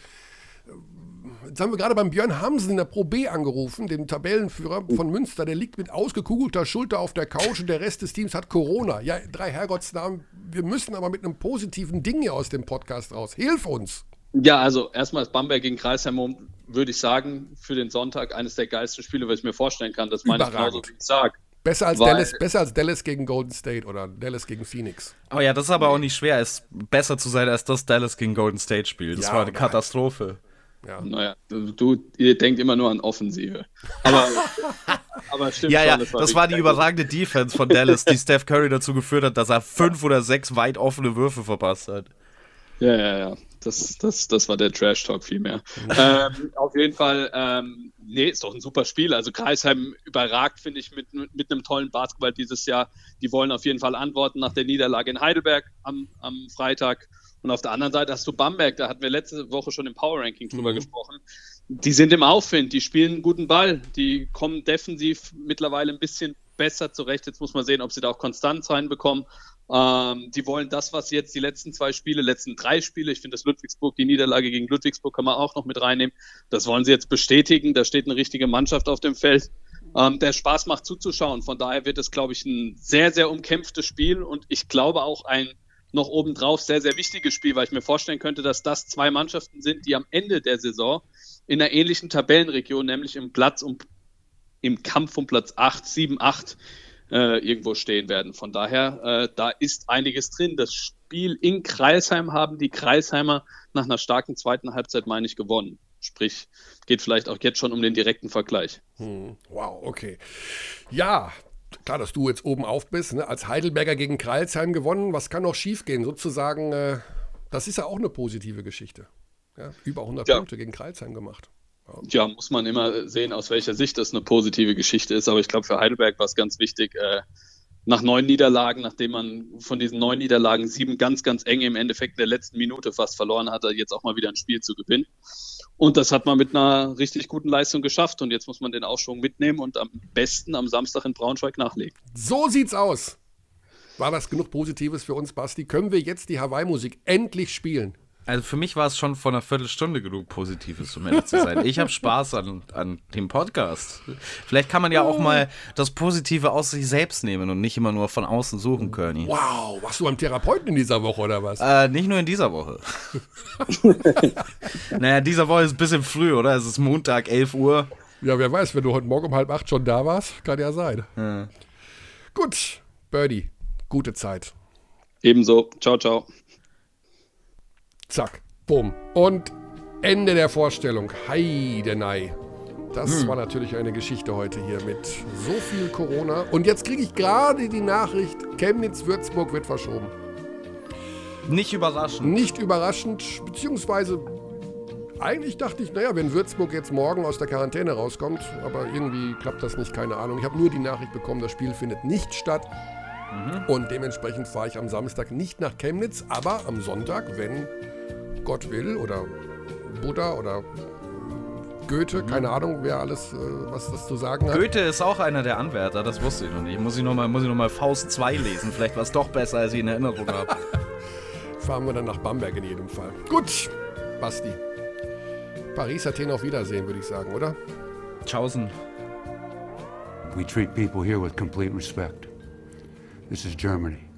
Jetzt haben wir gerade beim Björn Hamsen in der Pro B angerufen, dem Tabellenführer von Münster. Der liegt mit ausgekugelter Schulter auf der Couch und der Rest des Teams hat Corona. Ja, drei Herrgottsnamen. Wir müssen aber mit einem positiven Ding hier aus dem Podcast raus. Hilf uns! Ja, also erstmal ist Bamberg gegen Kreisheim, würde ich sagen, für den Sonntag eines der geilsten Spiele, was ich mir vorstellen kann. Das meine ich genauso, wie ich sage. Besser als, Dallas, besser als Dallas gegen Golden State oder Dallas gegen Phoenix. Oh ja, das ist aber auch nicht schwer, es besser zu sein als das Dallas gegen Golden State Spiel. Das ja, war eine Katastrophe. Ja. Naja, du, du, ihr denkt immer nur an Offensive. Aber, *laughs* aber stimmt Ja, schon, ja, das war, das war die überragende Defense von Dallas, die Steph Curry dazu geführt hat, dass er fünf oder sechs weit offene Würfe verpasst hat. Ja, ja, ja. Das, das, das war der Trash-Talk vielmehr. ähm, auf jeden Fall, ähm, nee, ist doch ein super Spiel. Also Kreisheim überragt, finde ich, mit, mit einem tollen Basketball dieses Jahr. Die wollen auf jeden Fall antworten nach der Niederlage in Heidelberg am, am Freitag. Und auf der anderen Seite hast du Bamberg, da hatten wir letzte Woche schon im Power Ranking drüber mhm. gesprochen. Die sind im Aufwind, die spielen einen guten Ball, die kommen defensiv mittlerweile ein bisschen besser zurecht. Jetzt muss man sehen, ob sie da auch Konstanz reinbekommen. Ähm, die wollen das, was jetzt die letzten zwei Spiele, letzten drei Spiele, ich finde das Ludwigsburg, die Niederlage gegen Ludwigsburg kann man auch noch mit reinnehmen. Das wollen sie jetzt bestätigen. Da steht eine richtige Mannschaft auf dem Feld. Ähm, der Spaß macht zuzuschauen. Von daher wird es, glaube ich, ein sehr, sehr umkämpftes Spiel und ich glaube auch ein noch obendrauf sehr, sehr wichtiges Spiel, weil ich mir vorstellen könnte, dass das zwei Mannschaften sind, die am Ende der Saison in einer ähnlichen Tabellenregion, nämlich im Platz um, im Kampf um Platz 8, 7, 8 äh, irgendwo stehen werden. Von daher, äh, da ist einiges drin. Das Spiel in Kreisheim haben die Kreisheimer nach einer starken zweiten Halbzeit, meine ich, gewonnen. Sprich, geht vielleicht auch jetzt schon um den direkten Vergleich. Hm, wow, okay. Ja, klar, dass du jetzt oben auf bist, ne? als Heidelberger gegen Kreilsheim gewonnen, was kann noch schiefgehen? Sozusagen, äh, das ist ja auch eine positive Geschichte. Ja? Über 100 ja. Punkte gegen Kreilsheim gemacht. Ja. ja. muss man immer sehen, aus welcher Sicht das eine positive Geschichte ist. Aber ich glaube, für Heidelberg war es ganz wichtig, äh, nach neun Niederlagen, nachdem man von diesen neun Niederlagen sieben ganz, ganz eng im Endeffekt in der letzten Minute fast verloren hatte, jetzt auch mal wieder ein Spiel zu gewinnen. Und das hat man mit einer richtig guten Leistung geschafft. Und jetzt muss man den Aufschwung mitnehmen und am besten am Samstag in Braunschweig nachlegen. So sieht's aus. War das genug Positives für uns, Basti? Können wir jetzt die Hawaii-Musik endlich spielen? Also für mich war es schon vor einer Viertelstunde genug Positives, um ehrlich zu sein. Ich habe Spaß an, an dem Podcast. Vielleicht kann man ja auch mal das Positive aus sich selbst nehmen und nicht immer nur von außen suchen, Körny. Wow, warst du beim Therapeuten in dieser Woche oder was? Äh, nicht nur in dieser Woche. *laughs* naja, dieser Woche ist ein bisschen früh, oder? Es ist Montag, 11 Uhr. Ja, wer weiß, wenn du heute Morgen um halb acht schon da warst, kann ja sein. Ja. Gut, Birdie, gute Zeit. Ebenso. Ciao, ciao. Zack, bumm. Und Ende der Vorstellung. Heidenei. Das hm. war natürlich eine Geschichte heute hier mit so viel Corona. Und jetzt kriege ich gerade die Nachricht, Chemnitz-Würzburg wird verschoben. Nicht überraschend. Nicht überraschend, beziehungsweise eigentlich dachte ich, naja, wenn Würzburg jetzt morgen aus der Quarantäne rauskommt, aber irgendwie klappt das nicht, keine Ahnung. Ich habe nur die Nachricht bekommen, das Spiel findet nicht statt. Mhm. Und dementsprechend fahre ich am Samstag nicht nach Chemnitz, aber am Sonntag, wenn Gott will oder Buddha oder Goethe, mhm. keine Ahnung, wer alles, äh, was das zu sagen hat. Goethe ist auch einer der Anwärter, das wusste ich noch nicht. Muss ich nochmal noch, Faust 2 lesen, vielleicht war es doch besser, als ich in Erinnerung habe. *laughs* Fahren wir dann nach Bamberg in jedem Fall. Gut, Basti. Paris, Athen auf Wiedersehen, würde ich sagen, oder? Tschaußen. We treat people here with complete respect. This is Germany.